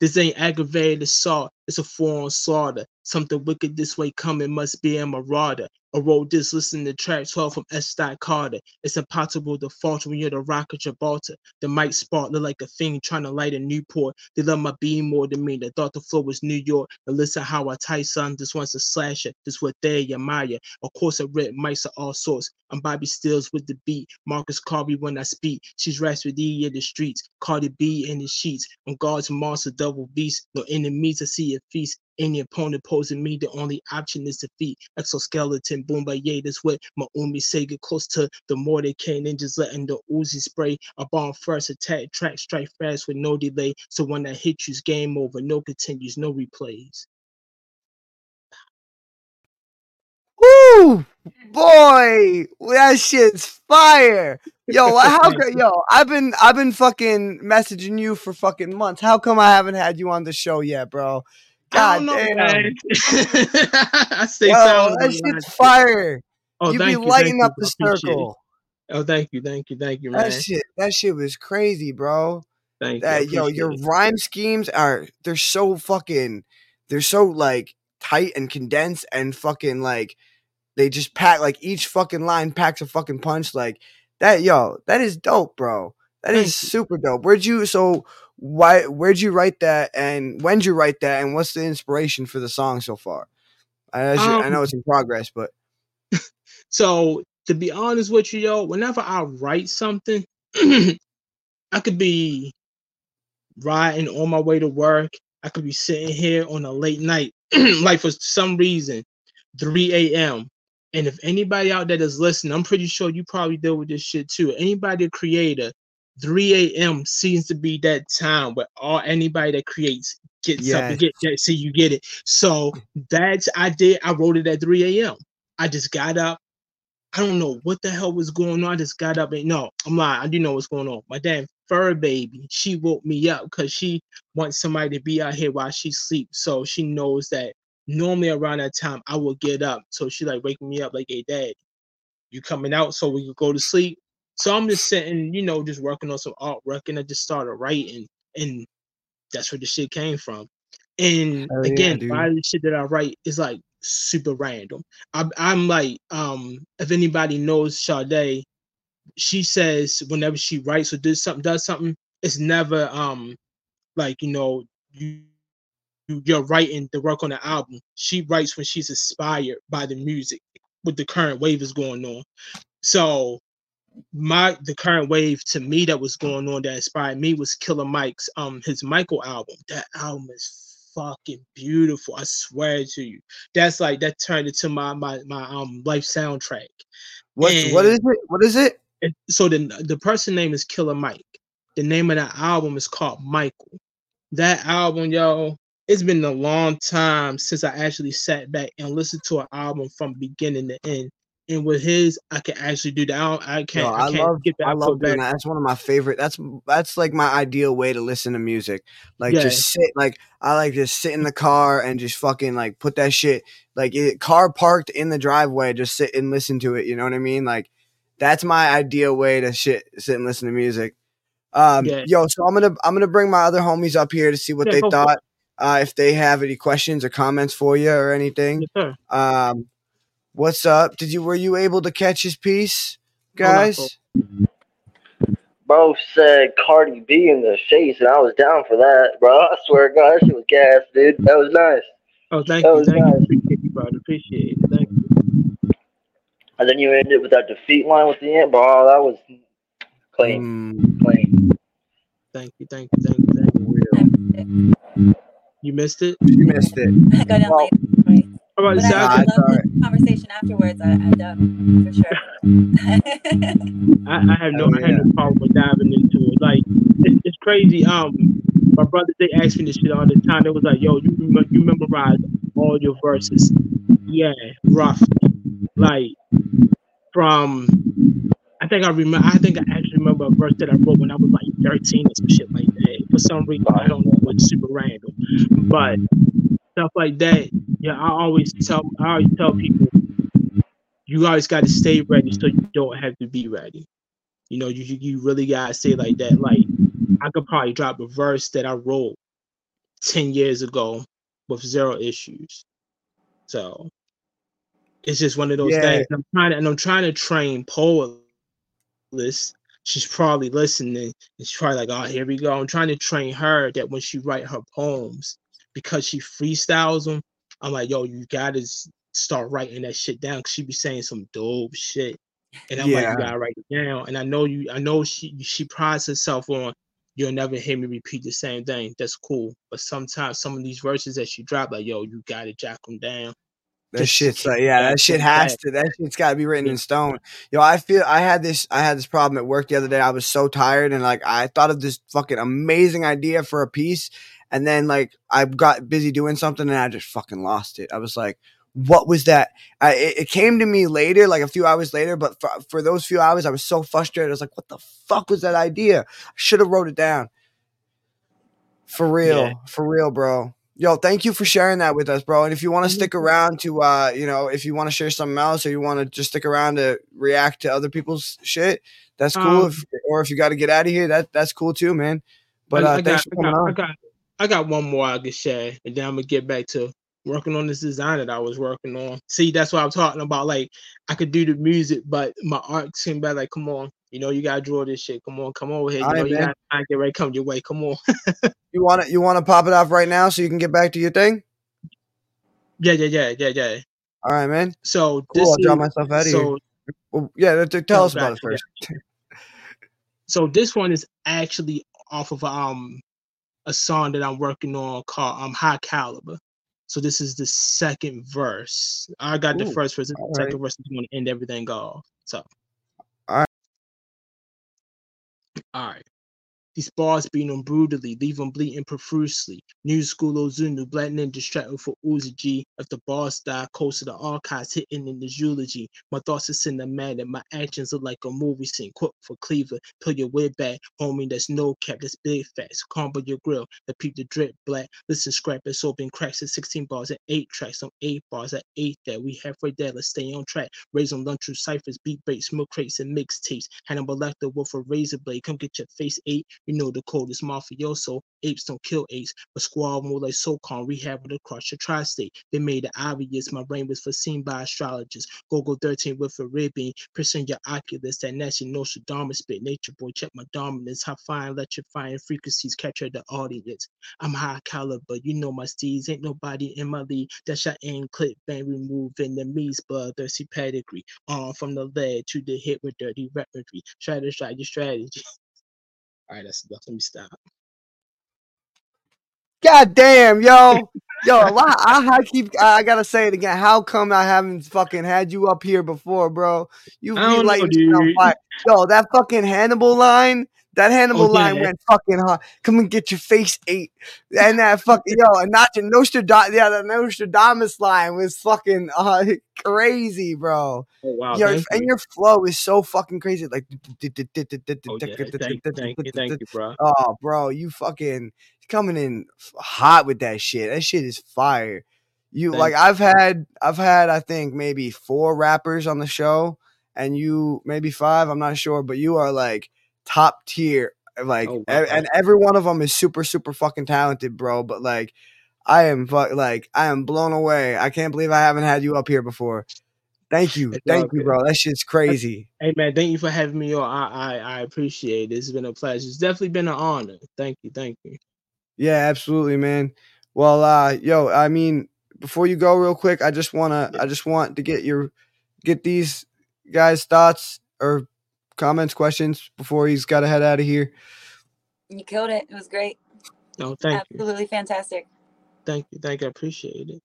this ain't aggravated assault, it's a foreign slaughter. Something wicked this way coming must be a marauder. I wrote this, listen to track 12 from S. Carter. It's impossible to falter when you're the rock of Gibraltar. The mic spark look like a thing trying to light a Newport. They love my beam more than me. They thought the flow was New York. But listen how I tie son. This one's a slasher. This what they Maya. Of course, I read mice of all sorts. I'm Bobby Stills with the beat. Marcus Garvey when I speak. She's Rapsody in the streets. Cardi B in the sheets. On God's monster double beast. No enemies, I see a feast. Any opponent posing me, the only option is defeat. Exoskeleton, boom by yay, that's what my Umi say. Get close to the more they can, just letting the Uzi spray. A bomb first, attack, track, strike fast with no delay. So when I hit you's game over, no continues, no replays. Woo! Boy, that shit's fire. Yo, how could yo? I've been I've been fucking messaging you for fucking months. How come I haven't had you on the show yet, bro? God know, damn. I stay Yo, that shit's fire. Oh, you be you, lighting up you. the circle. Oh, thank you, thank you, thank you, man. That shit, that shit was crazy, bro. Thank that, you. Yo, your it. rhyme schemes are they're so fucking they're so like tight and condensed and fucking like they just pack like each fucking line packs a fucking punch like that yo that is dope bro that is super dope where'd you so why where'd you write that and when'd you write that and what's the inspiration for the song so far? I, um, I know it's in progress but so to be honest with you yo whenever i write something i could be riding on my way to work i could be sitting here on a late night like for some reason 3 a.m and if anybody out there that's listening i'm pretty sure you probably deal with this shit too. Anybody a creator 3 a.m. seems to be that time where all anybody that creates gets yes. something, get that, see you get it. So that's I did. I wrote it at 3 a.m. I just got up. I don't know what the hell was going on. I just got up and no, I'm lying. I do know what's going on. My damn fur baby, she woke me up because she wants somebody to be out here while she sleeps. So she knows that normally around that time I will get up. So she like waking me up like, hey dad, you coming out so we could go to sleep? So I'm just sitting, you know, just working on some artwork, and I just started writing, and that's where the shit came from. And Hell again, yeah, a lot of the shit that I write is like super random. I'm, I'm like, um, if anybody knows Sade, she says whenever she writes or does something, does something, it's never um, like you know, you you're writing the work on the album. She writes when she's inspired by the music, with the current wave is going on. So my the current wave to me that was going on that inspired me was Killer Mike's um his Michael album. That album is fucking beautiful. I swear to you. That's like that turned into my my my um life soundtrack. What and what is it? What is it? So the the person name is Killer Mike. The name of that album is called Michael. That album, yo, it's been a long time since I actually sat back and listened to an album from beginning to end and with his, I can actually do that. I, can't. No, I, I, can't love. Get that I love doing that. That's one of my favorite. That's that's like my ideal way to listen to music. Like yeah. just sit. Like I like just sit in the car and just fucking like put that shit. Like it, car parked in the driveway, just sit and listen to it. You know what I mean? Like That's my ideal way to shit, sit and listen to music. Um, Yeah. yo, so I'm gonna I'm gonna bring my other homies up here to see what Yeah, they thought. Uh, if they have any questions or comments for you or anything. Yes, sir. Um, what's up? Did you were you able to catch his piece, guys? Bro said Cardi B in the face, and I was down for that, bro. I swear to God, that shit was gas, dude. That was nice. Oh, thank That you, was thank nice. you, appreciate you, brother. Appreciate it. Thank you. And then you ended with that defeat line with the end, bro. Oh, that was clean, Mm, clean. Thank you, thank you, thank you, thank you. real. You missed it. You missed it. I got in Well, late. Right. All right, But so I, I, I Nah, it's love the conversation afterwards. I, I done for sure. I, I have no, Hell I had yeah. no problem with diving into it. Like, it's, it's crazy. Um, my brothers they ask me this shit all the time. They was like, "Yo, you remember, you memorize all your verses?" Yeah, rough. Like from, I think I remember. I think I actually remember a verse that I wrote when I was like 13 or some shit like that. For some reason, I don't know. It's super random, but stuff like that. Yeah, I always tell, I always tell people, you always got to stay ready so you don't have to be ready. You know, you you really gotta say like that. Like I could probably drop a verse that I wrote ten years ago with zero issues. So it's just one of those Yeah. things. And I'm trying to and I'm trying to train poetless. She's probably listening and she's probably like, oh, here we go. I'm trying to train her that when she write her poems, because she freestyles them, I'm like, yo, you gotta start writing that shit down. Cause she be saying some dope shit. And I'm like, Yeah. you gotta write it down. And I know you I know she she prides herself on you'll never hear me repeat the same thing. That's cool. But sometimes some of these verses that she drop, like, yo, you gotta jack them down. That Just shit's like, yeah, that that shit has back. to. That shit's got to be written in stone. Yo, I feel I had this. I had this problem at work the other day. I was so tired, and like I thought of this fucking amazing idea for a piece, and then like I got busy doing something, and I just fucking lost it. I was like, what was that? I, it, it came to me later, like a few hours later, but for, for those few hours, I was so frustrated. I was like, what the fuck was that idea? I should have wrote it down. For real, Yeah. for real, bro. Yo, thank you for sharing that with us, bro. And if you want to stick around to, uh, you know, if you want to share something else, or you want to just stick around to react to other people's shit, that's cool. Um, if, or if you got to get out of here, that that's cool too, man. But uh, I thanks got, for I coming got, I on. I got one more I can share, and then I'm gonna get back to working on this design that I was working on. See, that's what I'm talking about. Like, I could do the music, but my art came back. Like, come on, you know, you gotta draw this shit. Come on, come over here. You All know, right, you gotta I get ready, come your way. Come on. You want to you want to pop it off right now so you can get back to your thing? yeah, yeah, yeah, yeah, yeah. All right, man. So Cool. this I'll is myself out of here. Well, yeah, tell us about it first. so this one is actually off of um a song that I'm working on called um High Caliber. So this is the second verse. I got the first verse. The second right. verse is going to end everything off. So. All right. All right. These bars beat them brutally, leave them bleeding profusely. New school Ozunu, black ninja strapping for Uzi G. If the bars die, close to the archives, hitting in this eulogy. My thoughts are cinematic, my actions look like a movie scene. Quote for Cleaver, pull your way back, homie. That's no cap, that's big facts. Combo your grill, the peep the drip black. Listen, scrap it's open cracks at 16 bars at 8 tracks. On 8 bars at 8 that we halfway there, let's stay on track. Raise on lunch through ciphers, beat breaks, milk crates, and mixtapes. Hannibal Lecter with a razor blade, come get your face ate. You know the code is mafioso. Apes don't kill apes, but squad more like SOCON. Rehab with across your tri-state. They made it obvious my brain was foreseen by astrologers. Go-Go 13 with a ribbon. Pressing your oculus. That nasty Nostradamus spit. Nature boy, check my dominance. How fine electrifying frequencies capture the audience. I'm high caliber. You know my steeds. Ain't nobody in my league. That shot in clip bang removing the me's bloodthirsty pedigree. On from the lead to the hit with dirty weaponry. Strategize your strategy. All right, that's enough. Let me stop. God damn, yo. Yo, why I, I keep I gotta say it again. How come I haven't fucking had you up here before, bro? You I don't know, lighting shit on dude. fire. Yo, that fucking Hannibal line, that Hannibal Oh, line yeah. went fucking hard. Come and get your face ate. And that fucking yo, and not the Nostradamus, yeah, the Nostradamus line was fucking uh, crazy, bro. Oh wow, your, and you. your flow is so fucking crazy. Like, Oh yeah, thank, thank you, thank you, bro. Oh, bro, you fucking coming in hot with that shit. That shit is fire. You like I've had I've had I think maybe four rappers on the show and you maybe five. I'm not sure, but you are like top tier. Like, Oh, wow. and every one of them is super, super fucking talented, bro. But like, I am fu- like, I am blown away. I can't believe I haven't had you up here before. Thank you, It's thank you, bro. That shit's crazy. Hey man, thank you for having me on. I, I I appreciate it. It's been a pleasure. It's definitely been an honor. Thank you, thank you. Yeah, absolutely, man. Well, uh, yo, I mean, before you go, real quick, I just wanna, Yeah. I just want to get your, get these guys' thoughts or comments, questions before he's got to head out of here. You killed it. It was great. No, thank you, Absolutely fantastic. thank you, thank you. I appreciate it.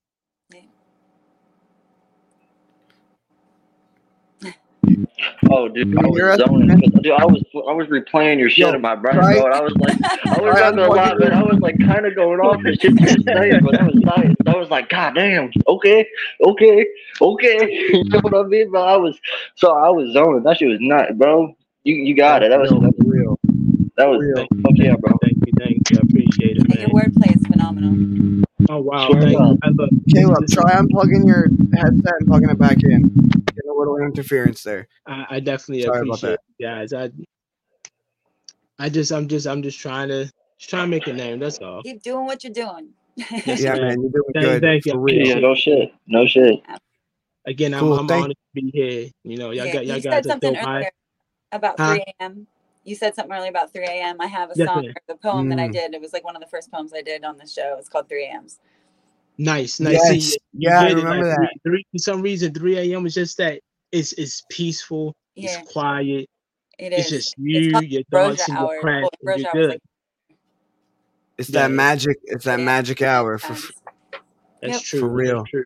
Oh, dude, I was zoning. Dude, I was I was replaying your shit Yo, in my brain, try- bro. And I was like, I was try not gonna lie, unplugging man. your- I was like kind of going off and shit just saying, but that was nice. I was like, God damn, okay, okay, okay. you know what I mean, bro? I was so I was zoning. That shit was nuts, bro. You you got it. That was Real, that was real. that was real. fuck yeah, bro. Thank you, thank you. I appreciate it, And your man. wordplay is phenomenal. Oh wow, Swear thank to you. I love Caleb, try unplugging your headset and plugging it back in. Get a little interference there. I, I definitely Sorry about appreciate it, guys. I I just I'm just I'm just trying to just trying to make a name. That's all. Keep doing what you're doing. Yes, Yeah, man, you're doing Thank- good. thank you. Yeah, real. no shit, no shit. Again, I'm, I'm thank- honored to be here. You know, y'all Yeah, got y'all you guys said are something dope. earlier about Huh? 3 a.m. You said something earlier about 3 a.m. I have a Yes, song, ma'am. the poem that I Mm. did. It was like one of the first poems I did on the show. It's called 3 a.m.s. Nice, nice. Yes. See, Yeah, I remember like, that. Three, three, for some reason, 3 a.m. is just that. It's it's peaceful. Yeah, It's quiet. it It's is. just you, called your Ambrosia thoughts, and your craft, Well, and you're good. like It's Yeah, that magic. It's that Yeah. magic hour for. That's Yep. true. For real. true.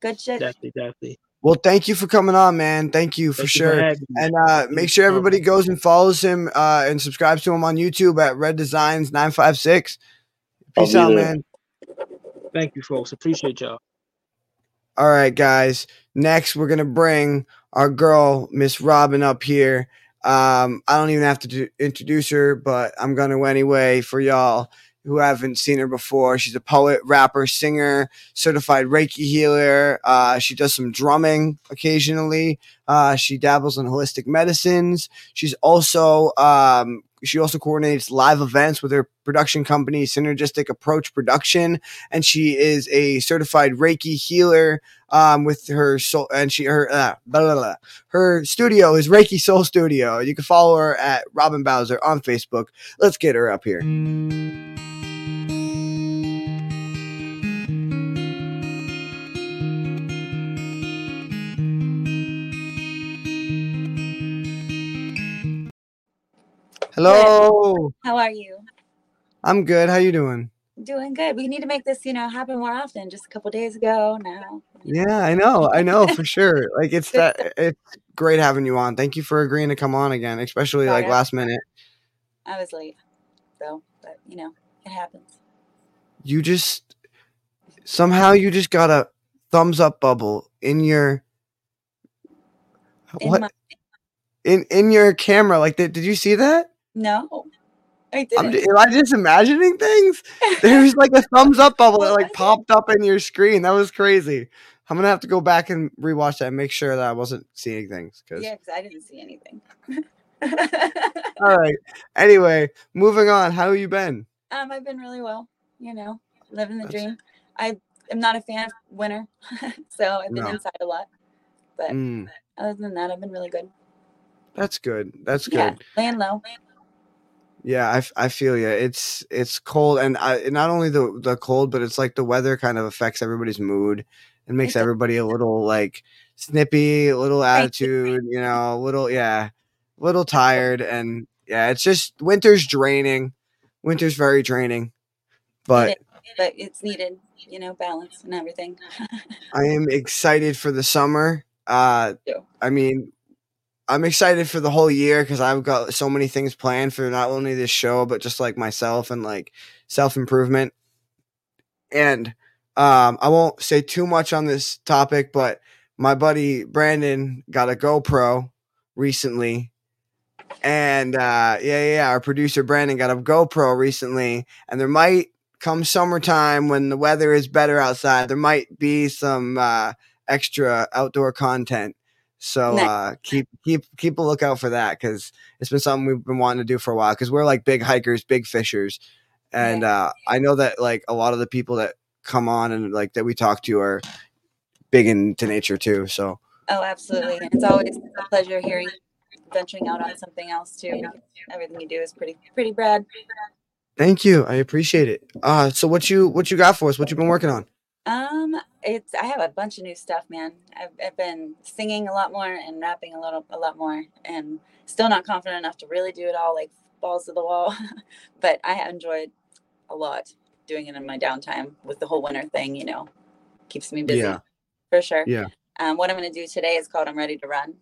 Good shit. Definitely, definitely. Well, thank you for coming on, man. Thank you for Thank sure. having me. and uh, make sure everybody goes and follows him uh, and subscribes to him on YouTube at Red Designs nine five six. Peace out, there. man. Thank you, folks. Appreciate y'all. All right, guys. Next, we're gonna bring our girl, Miss Robin, up here. Um, I don't even have to do, introduce her, but I'm gonna anyway for y'all who haven't seen her before. She's a poet, rapper, singer, certified Reiki healer. Uh, she does some drumming occasionally. Uh, she dabbles in holistic medicines. She's also um, she also coordinates live events with her production company, Synergistic Approach Production, and she is a certified Reiki healer um, with her soul and she her uh, blah, blah, blah. her studio is Reiki Soul Studio. You can follow her at Robin Bowser on Facebook. Let's get her up here. Hello, How are you? I'm good. How you doing? Doing good. We need to make this, you know, happen more often. Just a couple days ago now. Yeah, I know. I know for sure. Like it's that it's great having you on. Thank you for agreeing to come on again, especially Sorry, like I- last minute. I was late, though, but you know, it happens. You just somehow you just got a thumbs up bubble in your In what my- in in your camera. Like did, did you see that? No, I didn't. ju- am I just imagining things? There's like a thumbs up bubble that like popped up in your screen. That was crazy. I'm gonna have to go back and rewatch that and make sure that I wasn't seeing things. Cause yeah, because I didn't see anything. all right. Anyway, moving on. How have you been? um, I've been really well. You know, living the That's- dream. I am not a fan of winter, so I've been No. inside a lot. But Mm, other than that, I've been really good. that's good. That's good. Yeah, laying low. Yeah, I, I feel you. It's it's cold, and I, not only the the cold, but it's like the weather kind of affects everybody's mood and makes It does. everybody a little like snippy, a little attitude, you know, a little yeah, a little tired, and yeah, it's just winter's draining. Winter's very draining, but but it's needed. You know, balance and everything. I am excited for the summer. Uh. I mean, I'm excited for the whole year because I've got so many things planned for not only this show but just like myself and like self improvement. And um, I won't say too much on this topic, but my buddy Brandon got a GoPro recently. And uh, yeah, yeah, our producer Brandon got a GoPro recently, and there might come summertime when the weather is better outside, there might be some uh, extra outdoor content So Nice. uh, keep keep keep a lookout for that because it's been something we've been wanting to do for a while. Because we're like big hikers, big fishers, and uh, I know that like a lot of the people that come on and like that we talk to are big into nature too. So Oh, absolutely. It's always a pleasure hearing venturing out on something else too. Everything you do is pretty pretty rad. thank you, I appreciate it. Uh, so what you what you got for us? What you been working on? Um, it's I have a bunch of new stuff, man. I've, I've been singing a lot more and rapping a little a lot more, and still not confident enough to really do it all like balls to the wall. but I enjoyed a lot doing it in my downtime with the whole winter thing. You know, keeps me busy Yeah. for sure. Yeah. Um, what I'm going to do today is called "I'm Ready to Run."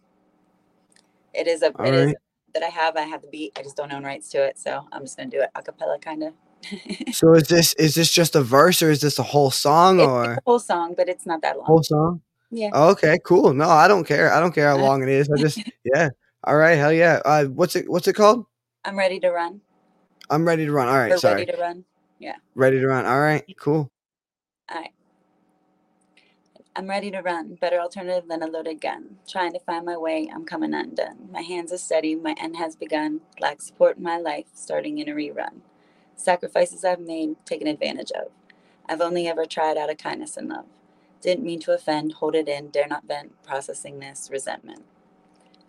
It is a it is right. that I have. I have the beat. I just don't own rights to it, so I'm just going to do it a cappella, kind of. So is this is this just a verse or is this a whole song It's or a whole song, but it's not that long. whole song? yeah. Okay, cool. No, I don't care. I don't care how Uh, long it is. I just yeah. All right, hell yeah. Uh, what's it what's it called? I'm ready to run. I'm ready to run. All right, sorry. ready to run. Yeah. Ready to run. All right, cool. All right. I'm ready to run. Better alternative than a loaded gun. Trying to find my way, I'm coming undone. My hands are steady, my end has begun. Lack support in my life, starting in a rerun. Sacrifices I've made, taken advantage of. I've only ever tried out of kindness and love. Didn't mean to offend, hold it in, dare not vent, processing this resentment.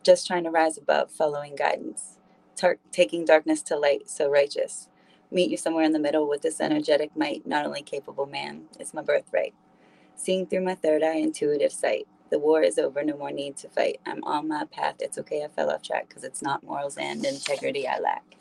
Just trying to rise above, following guidance. Tar- taking darkness to light, so righteous. Meet you somewhere in the middle with this energetic might, not only capable man, it's my birthright. Seeing through my third eye, intuitive sight. The war is over, no more need to fight. I'm on my path. It's okay, I fell off track because it's not morals and integrity I lack.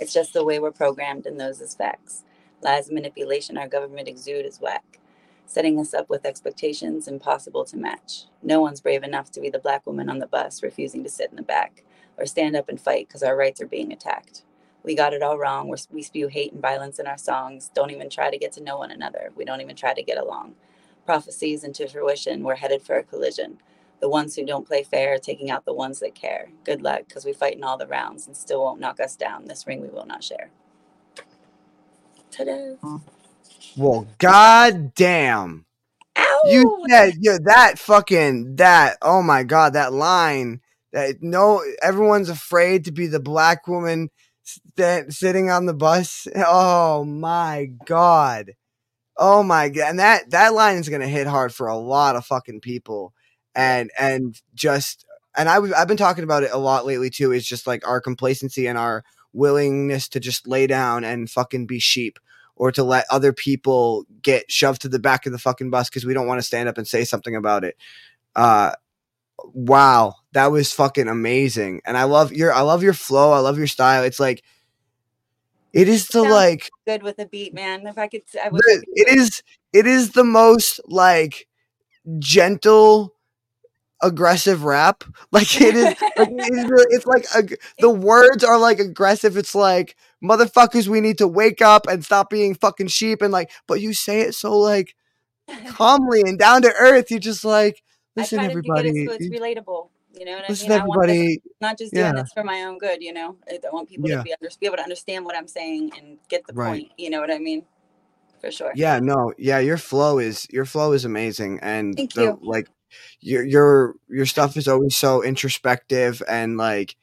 It's just the way we're programmed, and those is facts. Lies, manipulation, our government exude is whack, setting us up with expectations impossible to match. No one's brave enough to be the black woman on the bus, refusing to sit in the back or stand up and fight because our rights are being attacked. We got it all wrong. We're, we spew hate and violence in our songs. Don't even try to get to know one another. We don't even try to get along. Prophecies into fruition. We're headed for a collision. The ones who don't play fair are taking out the ones that care. Good luck, because we fight in all the rounds and still won't knock us down. This ring we will not share. Ta-da! Well, god damn. Ow! You said yeah, that fucking that. Oh my god, that line. That no, everyone's afraid to be the black woman st- sitting on the bus. Oh my god. Oh my god, and that that line is gonna hit hard for a lot of fucking people, and and just and I was I've been talking about it a lot lately too. Is just like our complacency and our willingness to just lay down and fucking be sheep or to let other people get shoved to the back of the fucking bus because we don't want to stand up and say something about it. Uh wow, that was fucking amazing. And I love your I love your flow, I love your style. It's like it is the Sounds like Good with a beat, man. If I could, I wish I the, could it do is it is the most like gentle aggressive rap like it is like, it is really- it's like the words are like aggressive it's like motherfuckers we need to wake up and stop being fucking sheep and like but you say it so like calmly and down to earth you're just like listen everybody it so it's relatable. You know what listen I mean? I want this, everybody not just doing yeah. this for my own good. You know, I want people Yeah. to be, under, be able to understand what I'm saying and get the Right. point. You know what I mean? For sure. Yeah, no, yeah, your flow is your flow is amazing, and Thank the, you. like your your your stuff is always so introspective and like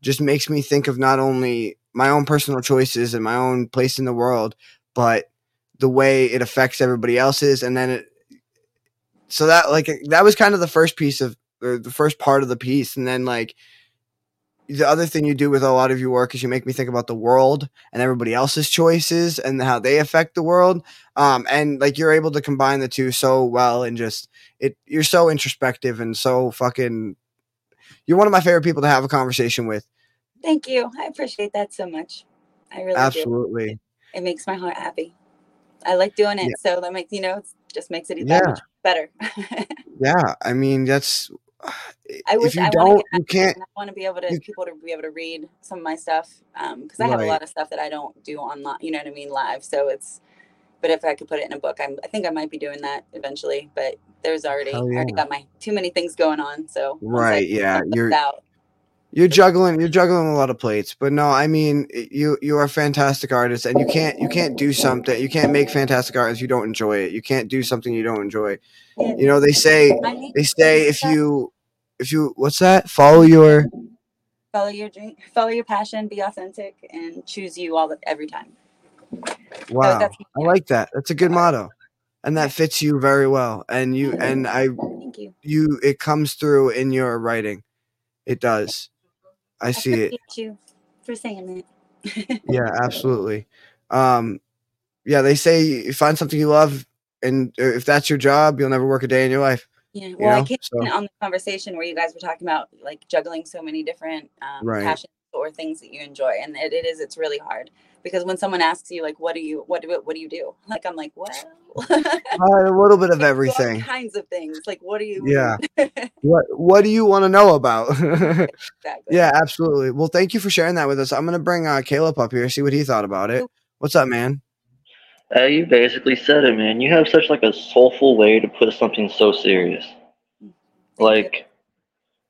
just makes me think of not only my own personal choices and my own place in the world, but the way it affects everybody else's, and then it. So that like that was kind of the first piece of the first part of the piece, and then like the other thing you do with a lot of your work is you make me think about the world and everybody else's choices and how they affect the world um and like you're able to combine the two so well and just it you're so introspective and so fucking you're one of my favorite people to have a conversation with Thank you. I appreciate that so much. I really do. absolutely It makes my heart happy. I like doing it, Yeah. so that makes you know, it just makes it Yeah. better. yeah i mean that's I wish if you I don't want to you can't I want to be able to you- people to be able to read some of my stuff um, because I have a lot of stuff that I don't do online. You know what I mean, live. So it's, but if I could put it in a book, I'm, I think I might be doing that eventually. But there's already Hell I already got my too many things going on. So right yeah you're out, you're juggling you're juggling a lot of plates but no i mean you you are a fantastic artist and you can't you can't do something you can't make fantastic art if you don't enjoy it you can't do something you don't enjoy you know they say they say if you if you what's that? Follow your Follow your dream, follow your passion, be authentic, and choose you all the, every time. wow. that's- I like that. That's a good motto. And that fits you very well. And you and I Thank you. you it comes through in your writing. It does. I see it. appreciate you for saying that. Yeah, absolutely. Um yeah, they say you find something you love and uh, if that's your job, you'll never work a day in your life. Yeah, You well, I know, came so- in on the conversation where you guys were talking about like juggling so many different um, Right. passions or things that you enjoy, and it, it is it's really hard because when someone asks you like, "What do you what do what do you do?" Like I'm like, "Well, Uh, a little bit of all everything. kinds of things. Like, what do you? Yeah. What what do you want to know about? exactly. yeah, absolutely. Well, thank you for sharing that with us. I'm gonna bring uh, Caleb up here, see what he thought about it. What's up, man? Uh, you basically said it, man. You have such like a soulful way to put something so serious. you. like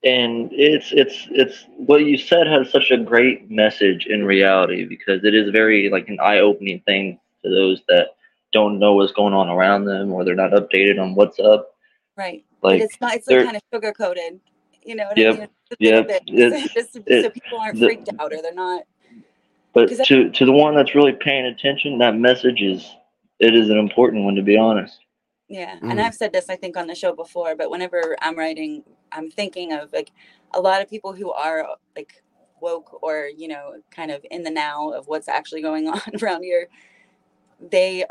and it's it's it's what you said has such a great message in reality because it is very like an eye-opening thing to those that don't know what's going on around them or they're not updated on what's up Right. like but it's not. It's like kind of sugar coated. You know what Yep, I mean? It's yep, bit, it's- just so people aren't the- freaked out or they're not. but 'cause I- to to the one that's really paying attention that message is it is an important one to be honest Yeah, Mm. and I've said this I think on the show before, but whenever I'm writing, I'm thinking of like a lot of people who are like woke or you know kind of in the now of what's actually going on around here. They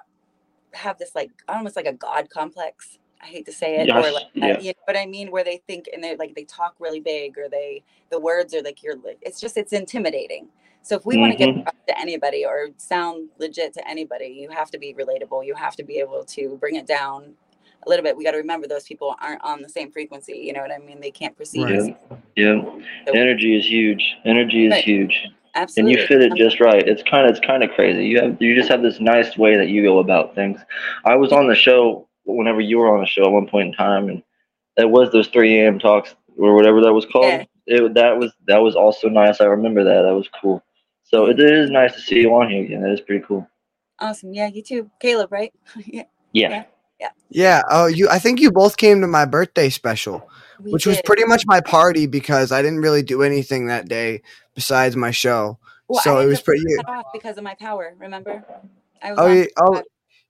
have this like almost like a god complex. I hate to say it, or like uh, you know what I mean, where they think and they like they talk really big, or they the words are like you're. li- It's just it's intimidating. So if we want to get to anybody or sound legit to anybody, you have to be relatable. You have to be able to bring it down a little bit. We got to remember those people aren't on the same frequency. You know what I mean? They can't perceive. Right. yeah So- energy is huge energy is Right. huge and you fit it just right. It's kind of it's kind of crazy. You have you just have this nice way that you go about things. I was on the show whenever you were on the show at one point in time, and it was those 3 a.m. talks or whatever that was called. Yeah. It that was that was also nice. I remember that. That was cool. So it is nice to see you on here again. That is pretty cool. Awesome. Yeah, you too, Caleb. Right? yeah. Yeah. Yeah. Oh, you. I think you both came to my birthday special, we which was pretty much my party because I didn't really do anything that day besides my show. Well, so it was pretty. off because of my power. Remember? I was Oh, yeah, oh,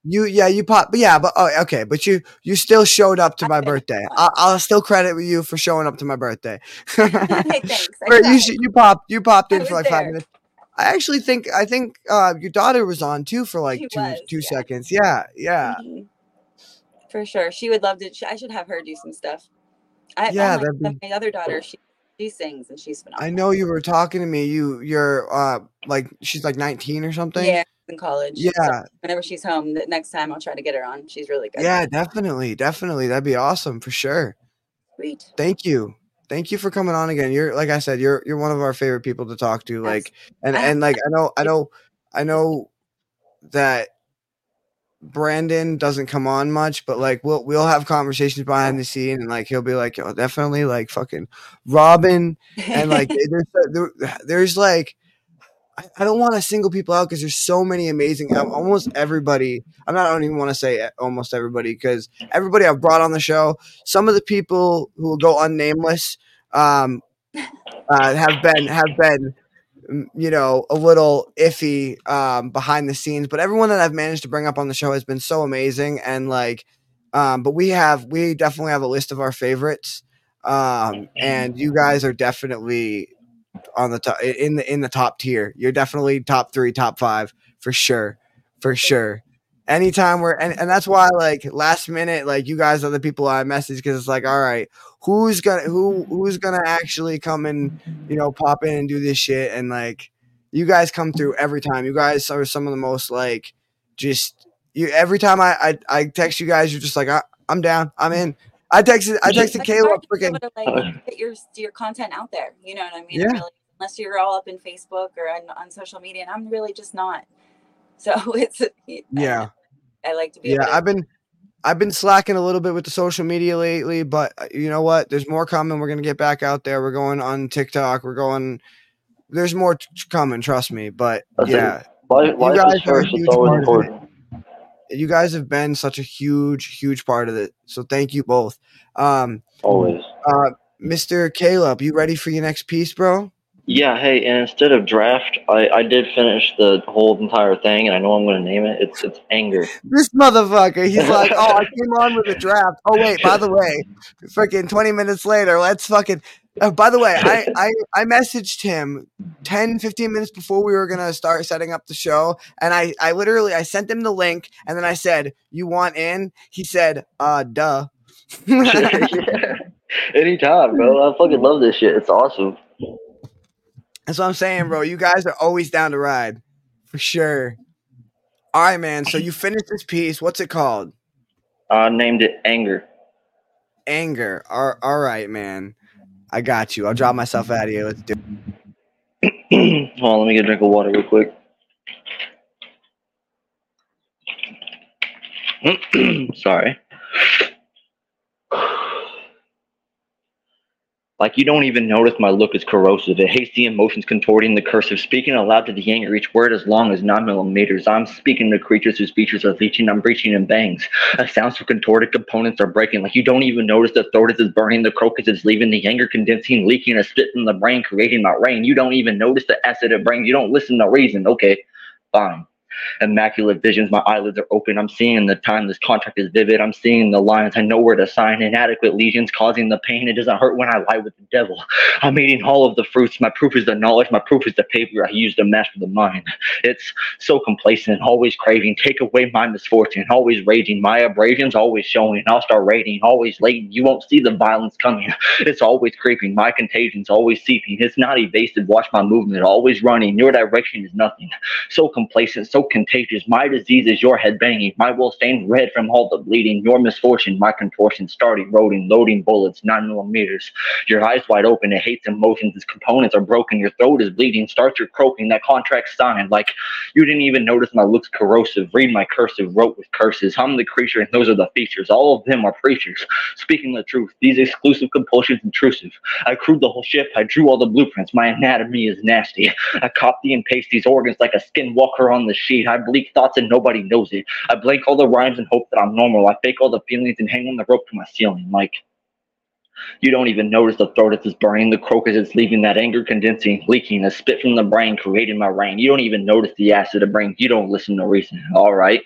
you. Yeah, you pop. But yeah, but oh, okay. But you, you still showed up to I my did. birthday. I, I'll still credit you for showing up to my birthday. hey, thanks. You you popped you popped in for like five minutes. I actually think I think uh, your daughter was on too for like She two was, two yeah. seconds. Yeah, yeah, Mhm. For sure. She would love to. sh- I should have her do some stuff. I, Yeah, oh my, that'd my other daughter, she she sings and she's phenomenal. I know you were talking to me. You you're uh like she's like nineteen or something. Yeah, in college. So yeah, whenever she's home, the next time I'll try to get her on. She's really good. yeah, definitely, definitely. That'd be awesome for sure. Sweet. Thank you. Thank you for coming on again. You're like I said, you're you're one of our favorite people to talk to. Like and and like I know I know I know that Brandon doesn't come on much, but like we'll we'll have conversations behind the scene and like he'll be like, oh, definitely like fucking Robin. And like there's there, there's like I, I don't want to single people out because there's so many amazing almost everybody i'm not I don't even want to say almost everybody because everybody i've brought on the show some of the people who will go unnameless um uh, have been have been you know a little iffy um behind the scenes but everyone that i've managed to bring up on the show has been so amazing and like um but we have we definitely have a list of our favorites um and you guys are definitely on the top in the in the top tier. You're definitely top three top five for sure for sure anytime we're and, and that's why like last minute like you guys are the people i message because it's like all right who's gonna who who's gonna actually come and you know pop in and do this shit and like you guys come through every time you guys are some of the most like just you every time i i, I text you guys you're just like I, i'm down i'm in i texted i texted Like, it's caleb hard to be freaking to, like get your your content out there. You know what I mean? Yeah. Really, unless you're all up in Facebook or on, on social media, and I'm really just not. So it's yeah I like to be. yeah able to, i've been i've been slacking a little bit with the social media lately but uh, you know what there's more coming we're gonna get back out there we're going on tiktok we're going there's more t- coming trust me but That's it. yeah Life, life guys are a huge always part of it. you guys have been such a huge huge part of it so thank you both um Always. uh Mr. Caleb, you ready for your next piece, bro? Yeah, hey, and instead of draft, I, I did finish the whole entire thing, and I know I'm going to name it. It's it's anger. This motherfucker, he's like, oh, I came on with a draft. Oh wait, by the way, freaking 20 minutes later, let's fucking. Uh, by the way, I, I I messaged him 10, 15 minutes before we were gonna start setting up the show, and I I literally I sent him the link, and then I said, "You want in?" He said, "Uh, duh." yeah. Anytime, bro. I fucking love this shit. It's awesome. That's what I'm saying, bro. Mm-hmm. You guys are always down to ride, for sure. All right, man. So you finished this piece. What's it called? I named it anger. Anger. All, all right, man. I got you. I'll drop myself out of here. Let's do. It. Hold on, let me get a drink of water real quick. Sorry. Like you don't even notice my look is corrosive. It hates the emotions contorting the cursive, speaking aloud to the anger, each word as long as nine millimeters. I'm speaking to creatures whose features are leeching, I'm breaching in bangs. A sounds of contorted components are breaking. Like you don't even notice the throat is burning, the crocus is leaving, the anger condensing, leaking a spit from the brain, creating my rain. You don't even notice the acid it brings. You don't listen to reason. Okay, fine immaculate visions. My eyelids are open. I'm seeing the time. This contract is vivid. I'm seeing the lines. I know where to sign. Inadequate lesions causing the pain. It doesn't hurt when I lie with the devil. I'm eating all of the fruits. My proof is the knowledge. My proof is the paper I use to master the mind. It's so complacent, always craving. Take away my misfortune, always raging. My abrasions always showing. I'll start rating, always late. You won't see the violence coming. It's always creeping. My contagion's always seeping. It's not evasive. Watch my movement, always running. Your direction is nothing. So complacent, so contagious. My disease is your head banging. My will stained red from all the bleeding. Your misfortune, my contortion, starting loading, loading bullets, nine millimeters. Your eyes wide open. It hates emotions. Its components are broken. Your throat is bleeding. Start your croaking. That contract signed. Like you didn't even notice my looks corrosive. Read my cursive, wrote with curses. I'm the creature, and those are the features. All of them are preachers. Speaking the truth, these exclusive compulsions intrusive. I crewed the whole ship. I drew all the blueprints. My anatomy is nasty. I copy and paste these organs like a skinwalker on the sheet. I bleak thoughts and nobody knows it. I blank all the rhymes and hope that I'm normal. I fake all the feelings and hang on the rope to my ceiling. Like you don't even notice the throat is burning, the crocus is leaving, that anger condensing, leaking, a spit from the brain, creating my rain. You don't even notice the acid it brings. You don't listen to reason. All right.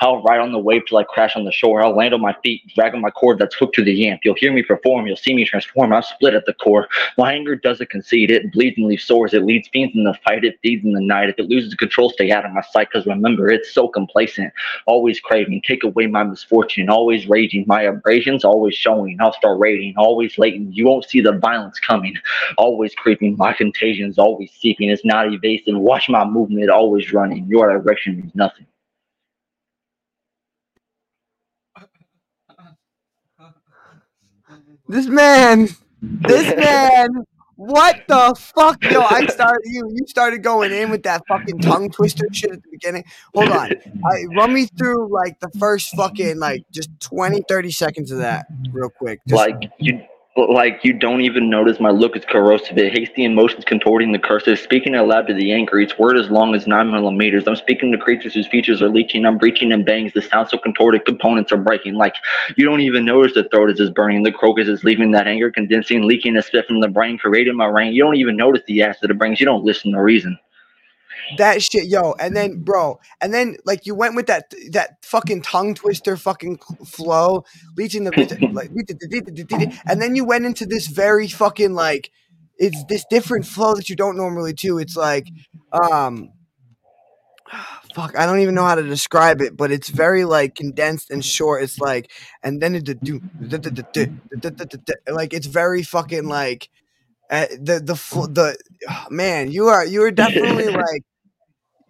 I'll ride on the wave till I crash on the shore. I'll land on my feet, dragging my cord that's hooked to the amp. You'll hear me perform. You'll see me transform. I'm split at the core. My anger doesn't concede. It bleeds and leaves sores. It leads fiends in the fight. It feeds in the night. If it loses control, stay out of my sight. Because remember, it's so complacent. Always craving. Take away my misfortune. Always raging. My abrasions always showing. I'll start. Always latent. You won't see the violence coming. Always creeping. My contagion is always seeping. It's not evasive. Watch my movement. Always running. Your direction means nothing. This man, this man, what the fuck? Yo, I started you. You started going in with that fucking tongue twister shit at the beginning. Hold on. I, run me through like the first fucking like just 20, 30 seconds of that real quick. Just, like you like you don't even notice my look is corrosive. It hates the emotions contorting the cursive, speaking aloud to the anger. Each word as long as nine millimeters. I'm speaking to creatures whose features are leeching. I'm breaching in bangs. The sound so contorted, components are breaking. Like you don't even notice the throat is burning. The crocus is leaving that anger, condensing, leaking a spit from the brain, creating my rain. You don't even notice the acid it brings. You don't listen to reason. That shit, yo, and then bro, and then like you went with that that fucking tongue twister fucking flow, leeching the like, and then you went into this very fucking like it's this different flow that you don't normally do. It's like, um, fuck, I don't even know how to describe it, but it's very like condensed and short. It's like, and then it do like it's very fucking like. Uh, the the the man, you are you are definitely like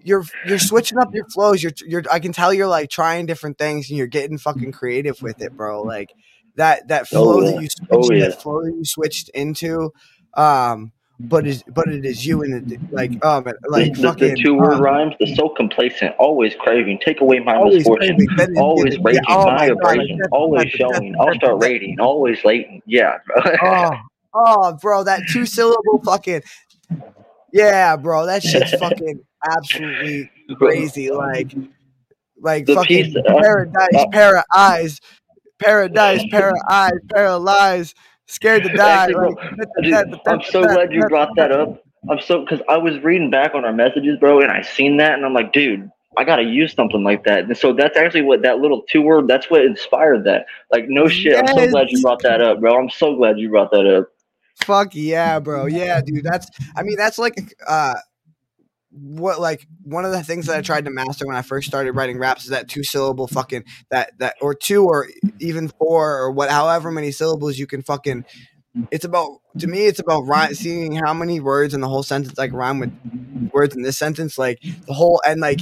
you're you're switching up your flows. You're you're I can tell you're like trying different things and you're getting fucking creative with it, bro. Like that that flow Oh, that you switched, Oh, yeah. that flow that you switched into, um, but is but it is you and it like um like the, fucking the two word um, rhymes, the so complacent, always craving, take away my always misfortune, craving, then it- always yeah, oh my abrasion, always showing, I'll start rating, always latent. Yeah, oh oh bro that two syllable fucking yeah bro that shit's fucking absolutely crazy like like The fucking piece, uh, paradise uh, para eyes paradise para eyes paralyze Scared to die. Actually, like, Dude, I'm so glad you brought that up. I'm so because I was reading back on our messages, bro, and I seen that, and I'm like, dude, I gotta use something like that. And so that's actually what that little two word. That's what inspired that. Like, no shit. I'm so glad you brought that up, bro. I'm so glad you brought that up. Fuck yeah, bro. Yeah, dude. That's I mean, that's like uh what like one of the things that I tried to master when I first started writing raps is that two syllable fucking that that or two or even four or what however many syllables you can fucking it's about to me it's about rhyme, seeing how many words in the whole sentence like rhyme with words in this sentence like the whole and like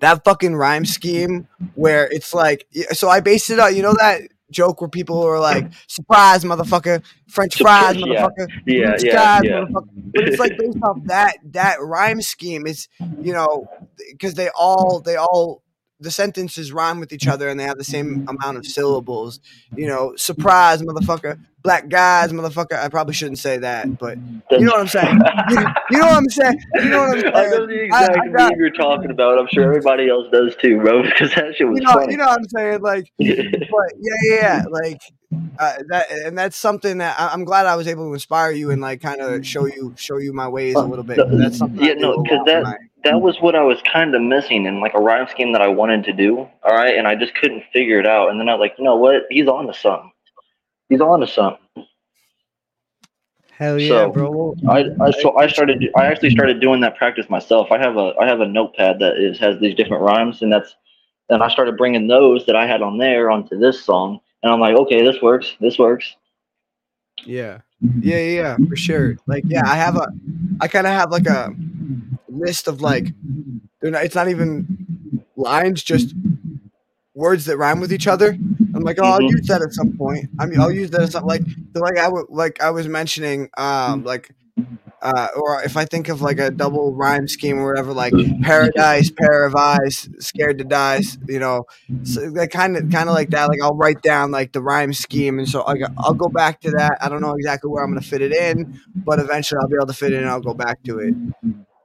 that fucking rhyme scheme where it's like so I based it on you know that joke where people are like surprise motherfucker French fries motherfucker Yeah, yeah, yeah. motherfucker. but it's like based off that that rhyme scheme it's you know because they all they all the sentences rhyme with each other and they have the same amount of syllables you know surprise motherfucker black guys motherfucker i probably shouldn't say that but you know what i'm saying you, you know what i'm saying you know what i'm saying. I know the exact I got- meme you're talking about. I'm sure everybody else does too, bro, because that shit was you know, funny. you know what i'm saying like but yeah, yeah, yeah. Like uh, that, and that's something that I, I'm glad I was able to inspire you and like kind of show you, show you my ways a little bit. That's something. I Yeah, no, a 'cause lot that- my- that mm. was what I was kind of missing in like a rhyme scheme that I wanted to do. All right, and I just couldn't figure it out. And then I was like, you know what? He's on to something. He's on to something. Hell yeah, So, bro. I, I so I started I actually started doing that practice myself. I have a I have a notepad that is has these different rhymes, and that's and I started bringing those that I had on there onto this song, and I'm like, okay, this works. This works. Yeah, yeah, yeah, yeah, for sure. Like, yeah, I have a, I kind of have like a list of like, they're not, it's not even lines, just words that rhyme with each other. I'm like, oh, I'll Mhm. use that at some point. I mean, I'll use that at some like, so like I would like I was mentioning, um, like, uh, or if I think of like a double rhyme scheme or whatever, like paradise, pair of eyes, scared to die, you know, so kind of kind of like that. Like I'll write down like the rhyme scheme, and so like, I'll go back to that. I don't know exactly where I'm gonna fit it in, but eventually I'll be able to fit it in. and I'll go back to it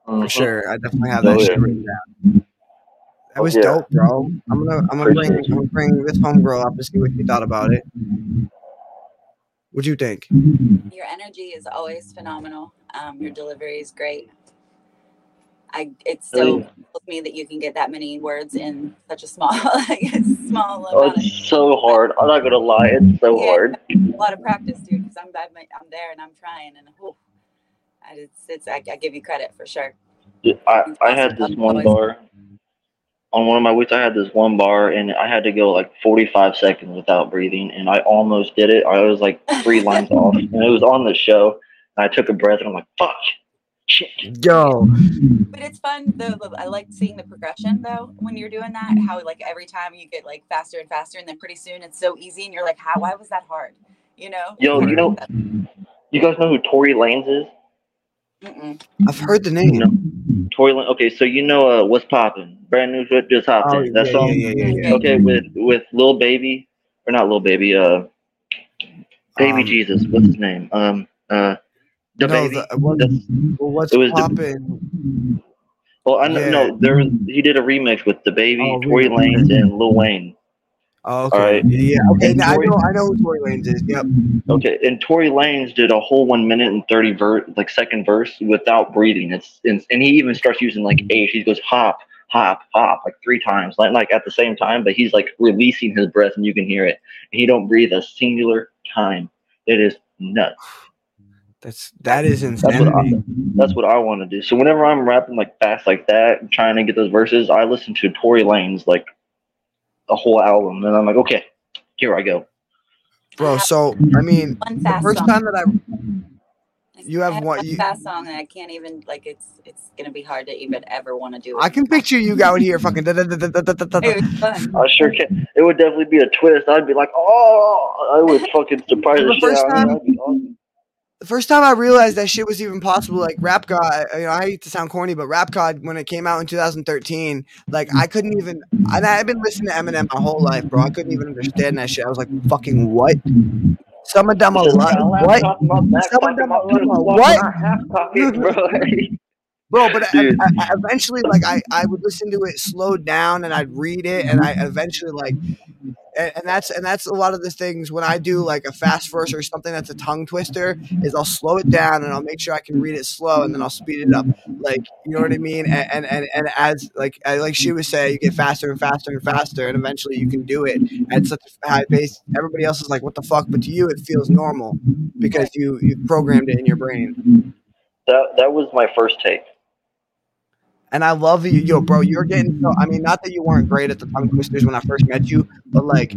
for Mhm. sure. I definitely have Oh, that yeah. shit written down. That Oh, was yeah. dope, bro. I'm gonna I'm gonna bring I'm gonna bring this homegirl up to see what you thought about it. What'd you think? Your energy is always phenomenal. Um, your delivery is great. I it's Oh, so yeah. cool with me that you can get that many words in such a small like a small Oh, amount of it's so hard. I'm not gonna lie, it's so Yeah. hard. a lot of practice, dude. Because I'm, I'm I'm there and I'm trying and whew, I, it's it's I, I give you credit for sure. I, I had this one bar on one of my weeks. I had this one bar, and I had to go like 45 seconds without breathing, and I almost did it. I was like three lines off, and it was on the show. And I took a breath, and I'm like, "Fuck, shit." Yo, But it's fun though. I like seeing the progression though when you're doing that. How like every time you get like faster and faster, and then pretty soon it's so easy, and you're like, how? Why was that hard? You know? Yo, you know, you guys know who Tory Lanez is? Mm-mm. I've heard the name. No. Tory Lanez. Okay, so you know uh, what's popping? Brand new shit just hopped Oh, in. That yeah, song. yeah, yeah, yeah, yeah. Okay, with with Lil Baby or not Lil Baby? Uh, Baby Um, Jesus. What's his name? Um, uh, the no, baby. the- what- That's- well, what's it was the- popping? Well, I know Yeah. no. There was he did a remix with the baby, Oh, Tory remix. Lanez, and Lil Wayne. Oh, okay. Alright. Yeah, yeah. Okay, And now I know I know who Tory Lanez is. Yep. Okay, and Tory Lanez did a whole one minute and thirty verse, like second verse, without breathing. It's, it's and he even starts using like H. He goes hop, hop, hop, like three times, like like at the same time, but he's like releasing his breath, and you can hear it. And he don't breathe a singular time. It is nuts. That's that is That's what I, that's what I want to do. So whenever I'm rapping like fast like that, trying to get those verses, I listen to Tory Lanez like a whole album, and I'm like, okay, here I go. Bro, so I mean, the first song. time that I, you have, I have one, one you, song, and I can't even like it's it's gonna be hard to even ever want to do it. I can picture you out here fucking. I sure can. It would definitely be a twist. I'd be like, oh, I would fucking surprise the, the first time. Awesome the first time I realized that shit was even possible, like Rap God, you know, I hate to sound corny, but Rap God, when it came out in 2013, like I couldn't even, and I've been listening to Eminem my whole life, bro. I couldn't even understand that shit. I was like, fucking what? Some of them are what? Some of them Someone talking done about my- this, what? bro. Bro, but I, I, I eventually, like, I, I would listen to it slowed down and I'd read it, and I eventually, like, and, and that's and that's a lot of the things when I do like a fast verse or something that's a tongue twister is I'll slow it down and I'll make sure I can read it slow and then I'll speed it up. Like you know what I mean? And and and, and as like like she was saying you get faster and faster and faster and eventually you can do it at such a high pace. Everybody else is like what the fuck? But to you it feels normal because you you programmed it in your brain. That that was my first take. And I love you, yo, bro. You're getting so. I mean, not that you weren't great at the tongue twisters when I first met you, but like,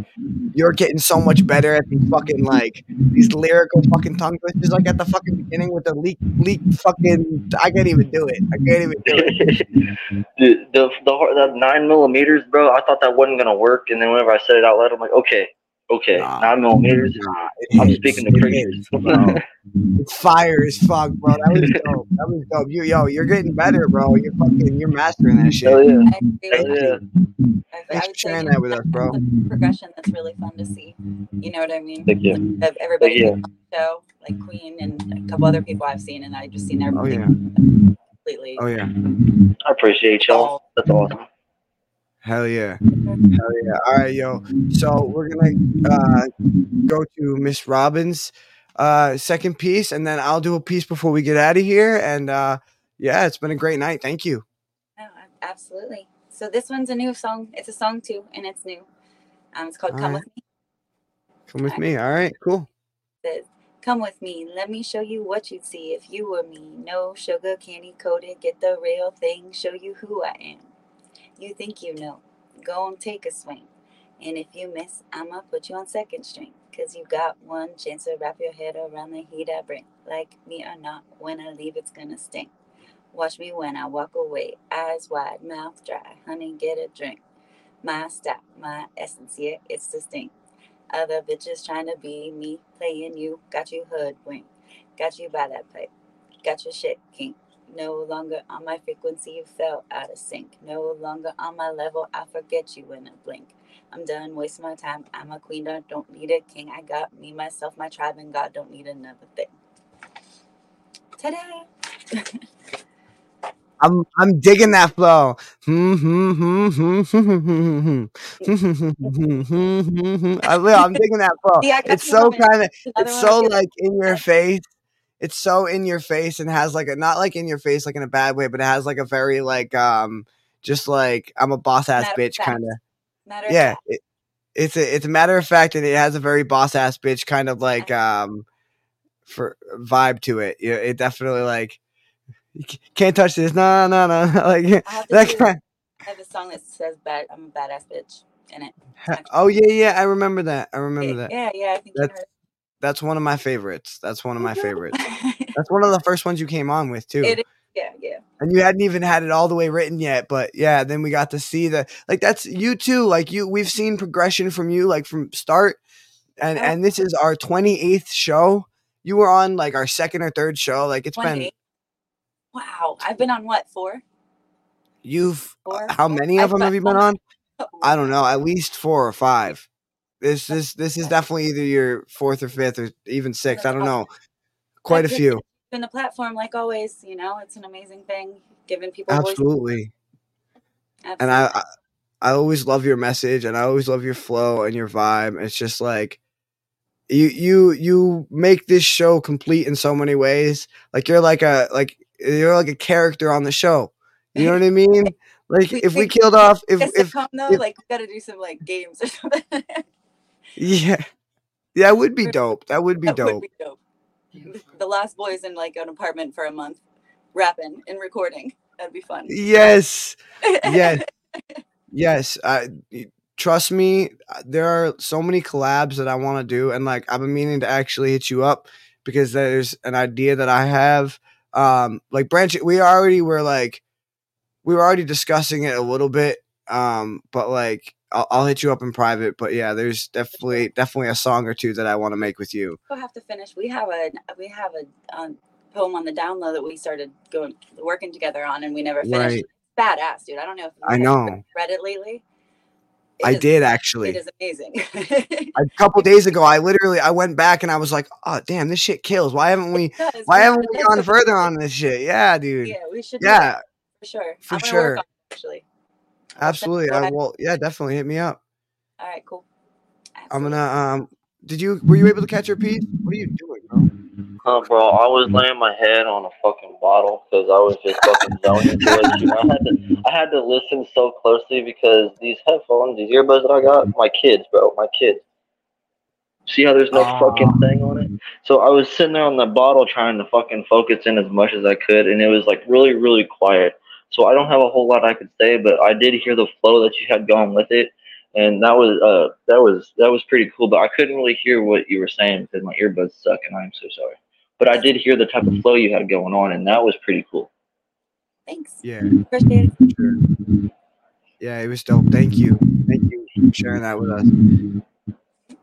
you're getting so much better at these fucking like these lyrical fucking tongue twisters. Like at the fucking beginning with the leak, leak, fucking. I can't even do it. I can't even do it. the, the the the nine millimeters, bro. I thought that wasn't gonna work, and then whenever I said it out loud, I'm like, okay, okay, Nah. nine millimeters. Nah, it I'm speaking It to preachers. hits. It's fire as fuck, bro. That was dope. That was dope. You, yo, you're getting better, bro. You're fucking, you're mastering that shit. Hell shit. yeah, I agree hell yeah. I, I Thanks for sharing that with us, bro. progression that's really fun to see. You know what I mean? Thank you. Of everybody Thank on the show, like Queen and a couple other people I've seen, and I've just seen everything Oh yeah. completely. Oh yeah. I appreciate y'all. That's awesome. Hell yeah. Hell yeah. All right, yo. So we're gonna uh, go to Miss Robbins' uh, second piece, and then I'll do a piece before we get out of here. And uh, yeah, it's been a great night. Thank you. Oh, absolutely. So this one's a new song. It's a song too, and it's new. Um, it's called All "Come right. with Me." Come with me. All right. Cool. says, Come with me, let me show you what you'd see if you were me. No sugar candy coated, get the real thing, show you who I am. You think you know, go and take a swing. And if you miss, I'ma put you on second string. Cause you got one chance to wrap your head around the heat I bring. Like me or not, when I leave, it's gonna sting. Watch me when I walk away, eyes wide, mouth dry. Honey, get a drink. My style, my essence, yeah, it's distinct. Other bitches trying to be me, playing you, got you hoodwinked, got you by that pipe, got your shit kink. No longer on my frequency, you fell out of sync. No longer on my level, I forget you in a blink. I'm done wasting my time. I'm a queen, I don't need a king. I got me, myself, my tribe, and God don't need another thing. Ta-da! I'm I'm digging that flow. I'm digging that flow. See, It's so kind of it's so like in your face. It's so in your face and has like a not like in your face like in a bad way, but it has like a very like um just like I'm a boss ass bitch kind of. Yeah, it, it's a it's a matter of fact, and it has a very boss ass bitch kind of like um for vibe to it. You know, it definitely like can't touch this. No, no, no. no, Like I have, that kind. I have a song that says bad, I'm a badass bitch in it. Oh yeah, yeah. I remember that. I remember that. Yeah, yeah, I think That's heard. That's one of my favorites. That's one of my mm-hmm. favorites. That's one of the first ones you came on with too. It is, yeah, yeah. and you hadn't even had it all the way written yet but yeah then we got to see the like that's you too like you we've seen progression from you like from start and and this is our 28th show you were on like our second or third show like it's been Wow, I've been on what four? you've uh, Four? how many of I've them have you been on i don't know at least four or five this is this is definitely either your fourth or fifth or even sixth i don't know quite a few In the platform, like always, you know, it's an amazing thing. Giving people absolutely Absolutely. and I, I I always love your message and I always love your flow and your vibe. It's just like you you you make this show complete in so many ways. Like you're like a like you're like a character on the show. You know what I mean? Like We if we killed off if if sitcom though, if- like we got to do some like games or something. Yeah. That would be dope. That would be that dope. would be dope. The Lost Boys in like an apartment for a month, rapping and recording. That'd be fun. Yes. Yes. yes. I trust me, uh, there are so many collabs that I want to do and like I've been meaning to actually hit you up because there's an idea that I have um like branch we already were like we were already discussing it a little bit um but like I'll, I'll hit you up in private but yeah there's definitely definitely a song or two that I want to make with you We'll have to finish. We have a we have a um, poem on the download that we started going working together on, and we never finished. Right. Badass, dude. I don't know if I know. read it lately. It I is- did actually It is amazing. a couple days ago i literally i went back and i was like oh damn this shit kills why haven't we does. why haven't we gone further on this shit yeah dude Yeah, we should. yeah for sure. for I'm sure. Work on it, actually. Absolutely I, ahead. well yeah definitely hit me up All right, cool. I'm gonna um. Did you were you able to catch your piece? What are you doing, bro? Huh, bro, I was laying my head on a fucking bottle because I was just fucking zoning into it. You know, I had to, I had to listen so closely because these headphones, these earbuds that I got, my kids, bro, my kids. See how there's no Aw. fucking thing on it? So I was sitting there on the bottle trying to fucking focus in as much as I could, and it was like really, really quiet. So I don't have a whole lot I could say, but I did hear the flow that you had going with it, and that was uh that was that was pretty cool. But I couldn't really hear what you were saying because my earbuds suck, and I'm so sorry. But I did hear the type of flow you had going on, and that was pretty cool. Thanks. Yeah, Appreciate it. sure. Yeah, it was dope. Thank you. Thank you for sharing that with us.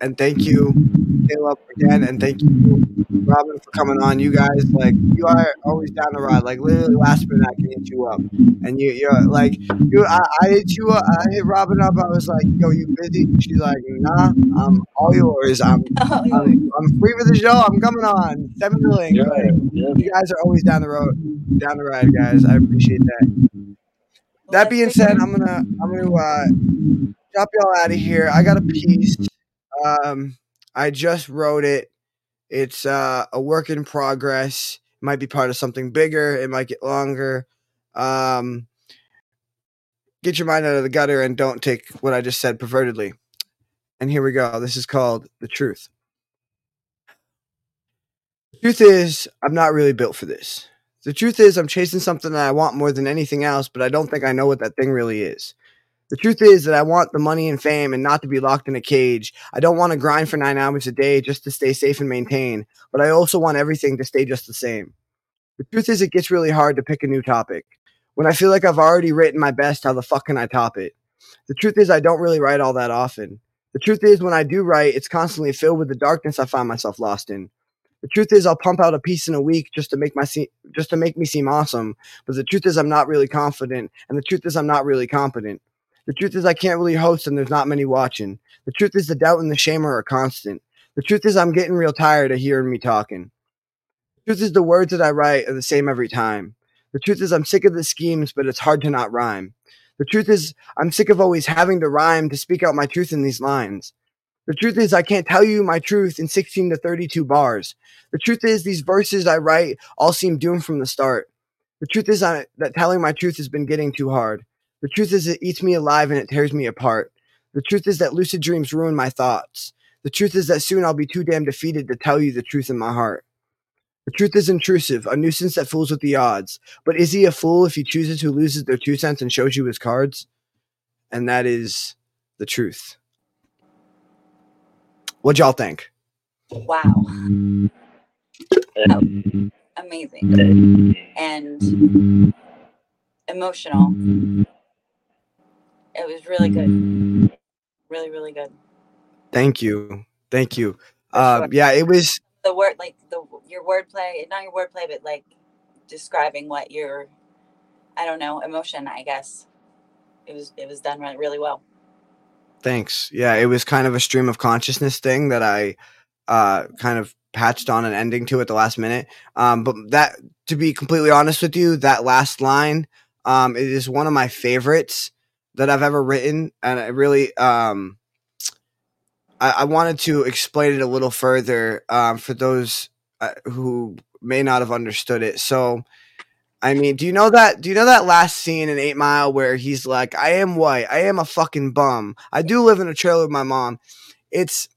And thank you, Caleb, again, and thank you, Robin, for coming on. You guys, like, you are always down the ride. Like, literally, last minute, I can hit you up, and you, you're like, you, I, I hit you up. I hit Robin up. I was like, yo, you busy? She's like, nah, I'm all yours. I'm, I'm, I'm free for the show. I'm coming on. Send me the link. Yeah, Like, yeah. you guys are always down the road, down the ride, guys. I appreciate that. That being said, I'm gonna I'm gonna uh, drop y'all out of here. I got a piece. Um, I just wrote it. It's uh, a work in progress. It might be part of something bigger. It might get longer. Um, get your mind out of the gutter and don't take what I just said pervertedly. And here we go. This is called the truth. The truth is, I'm not really built for this. The truth is, I'm chasing something that I want more than anything else, but I don't think I know what that thing really is. The truth is that I want the money and fame and not to be locked in a cage. I don't want to grind for nine hours a day just to stay safe and maintain, but I also want everything to stay just the same. The truth is, it gets really hard to pick a new topic. When I feel like I've already written my best, how the fuck can I top it? The truth is, I don't really write all that often. The truth is, when I do write, it's constantly filled with the darkness I find myself lost in. The truth is, I'll pump out a piece in a week just to make my se- just to make me seem awesome. But the truth is, I'm not really confident, and the truth is, I'm not really competent. The truth is, I can't really host, and there's not many watching. The truth is, the doubt and the shame are a constant. The truth is, I'm getting real tired of hearing me talking. The truth is, the words that I write are the same every time. The truth is, I'm sick of the schemes, but it's hard to not rhyme. The truth is, I'm sick of always having to rhyme to speak out my truth in these lines. The truth is, I can't tell you my truth in 16 to 32 bars. The truth is, these verses I write all seem doomed from the start. The truth is I, that telling my truth has been getting too hard. The truth is, it eats me alive and it tears me apart. The truth is that lucid dreams ruin my thoughts. The truth is that soon I'll be too damn defeated to tell you the truth in my heart. The truth is intrusive, a nuisance that fools with the odds. But is he a fool if he chooses who loses their two cents and shows you his cards? And that is the truth. What y'all think? Wow. Amazing. And emotional. It was really good. Really, really good. Thank you. Thank you. For Um, sure. yeah, it was The word, like the your wordplay, not your wordplay, but like describing what your, I don't know, emotion. I guess it was it was done right, really well. Thanks. Yeah, it was kind of a stream of consciousness thing that I uh, kind of patched on an ending to at the last minute. Um, but that, to be completely honest with you, that last line, um, it is one of my favorites that I've ever written, and I really, um, I, I wanted to explain it a little further um, for those uh, who may not have understood it. So. I mean, do you know that? Do you know that last scene in Eight Mile where he's like, "I am white. I am a fucking bum. I do live in a trailer with my mom." It's,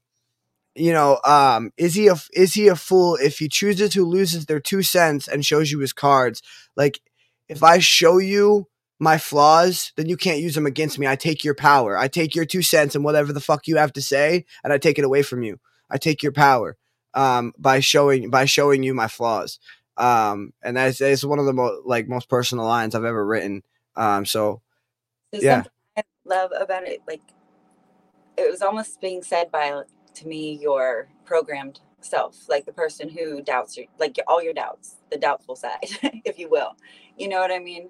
you know, um, is he a is he a fool if he chooses who loses their two cents and shows you his cards? Like, if I show you my flaws, then you can't use them against me. I take your power. I take your two cents and whatever the fuck you have to say, and I take it away from you. I take your power um, by showing by showing you my flaws um, and that's, that's one of the most like most personal lines I've ever written. Um, so There's Yeah. I love about it. Like it was almost being said by to me your programmed self, like the person who doubts your like all your doubts, the doubtful side, if you will. You know what I mean?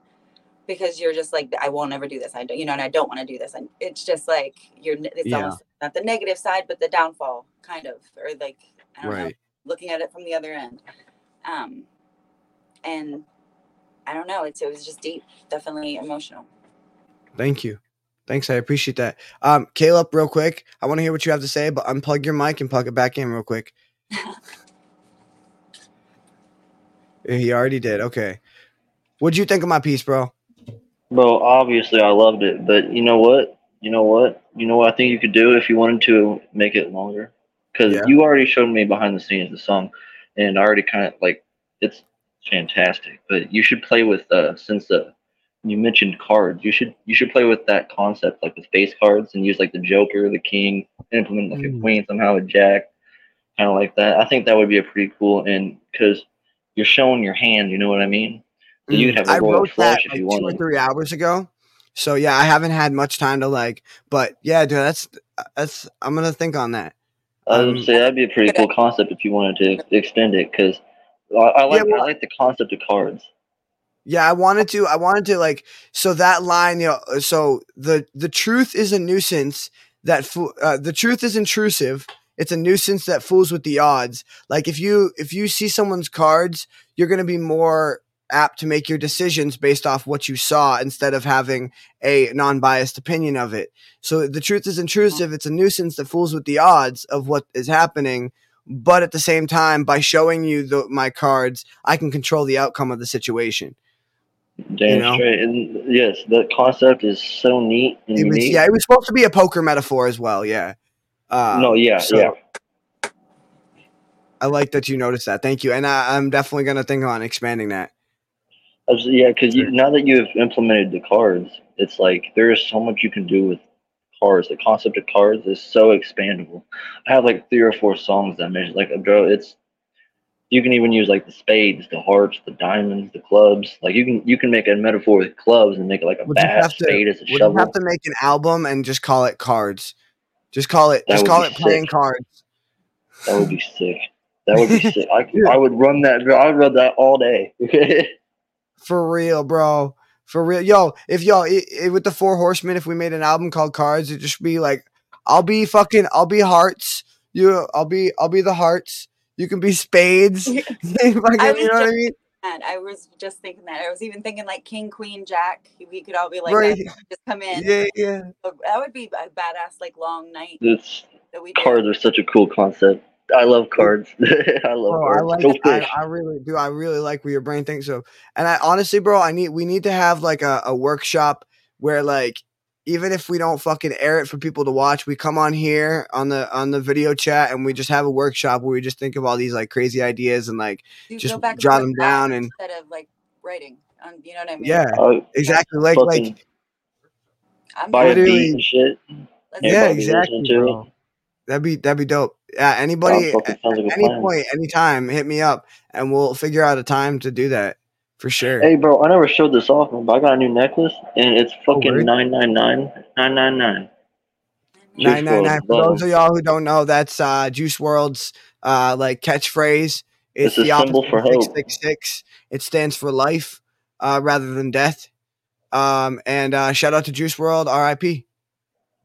Because you're just like I won't ever do this. I don't, you know, and I don't want to do this. And it's just like you're. It's Yeah. almost not the negative side, but the downfall, kind of, or like I don't know, right, looking at it from the other end. Um, and I don't know. It's it was just deep, definitely emotional. thank you, Thanks, I appreciate that. Um, Caleb, real quick, I want to hear what you have to say, but unplug your mic and plug it back in real quick. he already did. Okay. What'd you think of my piece, bro? Bro, obviously I loved it, but you know what? You know what? You know what I think you could do if you wanted to make it longer? Because Yeah. you already showed me behind the scenes the song, and I already kind of like it's fantastic. But you should play with uh since uh you mentioned cards, you should you should play with that concept like with face cards and use like the Joker, the King, implement like Mm. a Queen somehow, a Jack, kind of like that. I think that would be a pretty cool and because you're showing your hand, you know what I mean? So you could have a Mm, I wrote that flush if like you two or three hours ago. So yeah, I haven't had much time to like, but yeah, dude, that's that's I'm gonna think on that. I Um, would say that'd be a pretty cool concept if you wanted to extend it, because I, I like well- I like the concept of cards. Yeah, I wanted to. I wanted to like. So that line, you know. So the the truth is a nuisance that fo- uh, the truth is intrusive. It's a nuisance that fools with the odds. Like if you if you see someone's cards, you're gonna be more apt to make your decisions based off what you saw instead of having a non-biased opinion of it. So the truth is intrusive. It's a nuisance that fools with the odds of what is happening. But at the same time, by showing you the, my cards, I can control the outcome of the situation. Damn know? straight. And yes, the concept is so neat and It was, unique. yeah, it was supposed to be a poker metaphor as well. Yeah. Uh, no, yeah, so- yeah. I like that you noticed that. Thank you. And I, I'm definitely going to think on expanding that. I was- yeah, because now that you've implemented the cards, it's like there is so much you can do with cards. The concept of cards is so expandable. I have like three or four songs that mention mentioned. Like, bro, it's you can even use like the spades, the hearts, the diamonds, the clubs. Like you can you can make a metaphor with clubs and make it like a Would you bat, have to- spade as a Would you have to make an album and just call it cards? Just call it, That just call be it playing cards. That would be sick. That would be sick. I, I would run that. I would run that all day. For real, bro. For real. Yo, if y'all, i i with the Four Horsemen, if we made an album called Cards, it'd just be like, I'll be fucking, I'll be hearts. You, I'll be, I'll be the hearts. You can be spades. Fucking, you know what I mean? And I was just thinking that. I was even thinking like King, Queen, Jack. We could all be like, Right. just come in. Yeah, yeah. That would be a badass like long night it's that we cards are such a cool concept. I love cards. I love Bro, I cards. like Go it. I. I really do. I really like where your brain thinks so. And I honestly, bro, I need we need to have like a, a workshop where like even if we don't fucking air it for people to watch, we come on here on the on the video chat and we just have a workshop where we just think of all these like crazy ideas and like You just back jot them down and- instead of like writing. Um, you know what I mean? yeah, I exactly. Like like I'm buy a beat and shit. Let's yeah, do Everybody exactly, That'd be that'd be dope. Yeah, anybody fucking like any plan. point, anytime, hit me up and we'll figure out a time to do that for sure. Hey, bro, I never showed this off, but I got a new necklace, and it's fucking nine nine nine nine nine nine. Nine nine nine. For those of y'all who don't know, that's uh, Juice WRLD's uh, like catchphrase. It's, It's a the symbol for hope. 666. It stands for life uh, rather than death. Um, and uh, shout out to Juice WRLD, R.I.P.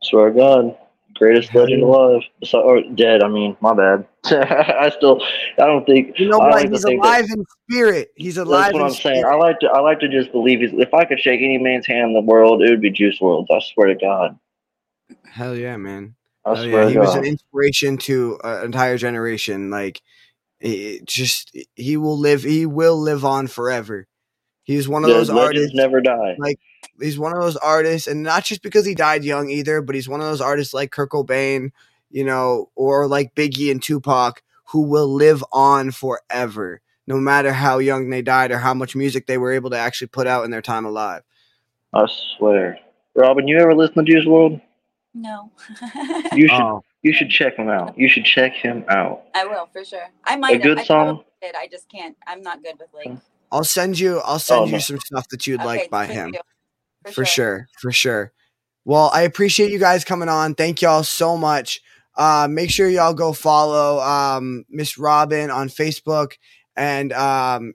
Swear to God, greatest legend alive. So, or dead. I mean, my bad. I still, I don't think. You know what? He's think that- alive in spirit. He's alive That's what I'm saying. spirit. I like to, I like to just believe he's. If I could shake any man's hand in the world, it would be Juice WRLD. I swear to God. Hell yeah, man. I Hell swear yeah. He was an inspiration to an entire generation. Like, it just he will live. He will live on forever. He's one of The those artists. never die. like he's one of those artists, and not just because he died young either, but he's one of those artists like Kurt Cobain, you know, or like Biggie and Tupac, who will live on forever, no matter how young they died or how much music they were able to actually put out in their time alive. I swear. Robin, you ever listen to Juice WRLD? No. You should. Oh, You should check him out. You should check him out. I will for sure. I might. have. good I song? probably did. I just can't. I'm not good with like. I'll send you. I'll oh, send Oh, you no. some stuff that you'd Okay, like by him. you. For sure for sure. Well i appreciate you guys coming on. Thank y'all so much. Uh make sure y'all go follow um miss robin on facebook and um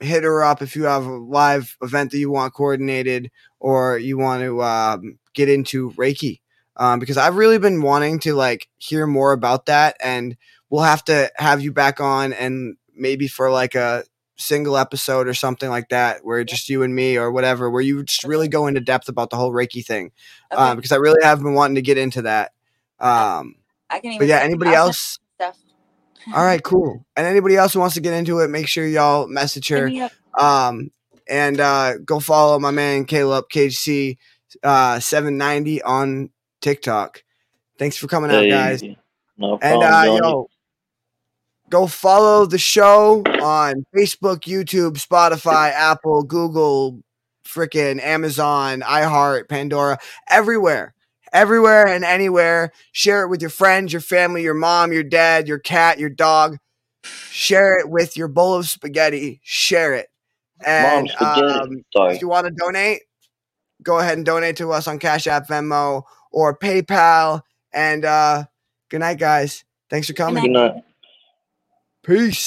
hit her up if you have a live event that you want coordinated or you want to um, get into reiki. Um, because i've really been wanting to like hear more about that and we'll have to have you back on and maybe for like a single episode or something like that, where just you and me or whatever, where you just really go into depth about the whole Reiki thing, Okay. uh, because I really have been wanting to get into that. Um, I can even. but yeah, anybody else? Stuff. All right, cool. And anybody else who wants to get into it, make sure y'all message her. Um, and uh, go follow my man Caleb KHC uh, 790 on TikTok. Thanks for coming out, guys. No And problem, uh, yo, go follow the show on Facebook, YouTube, Spotify, Apple, Google, freaking Amazon, iHeart, Pandora, everywhere. Everywhere and anywhere. Share it with your friends, your family, your mom, your dad, your cat, your dog. Share it with your bowl of spaghetti. Share it. And spaghetti. um, Sorry. if you want to donate, go ahead and donate to us on Cash App, Venmo, or PayPal. And uh, good night, guys. Thanks for coming. Good night. Peace.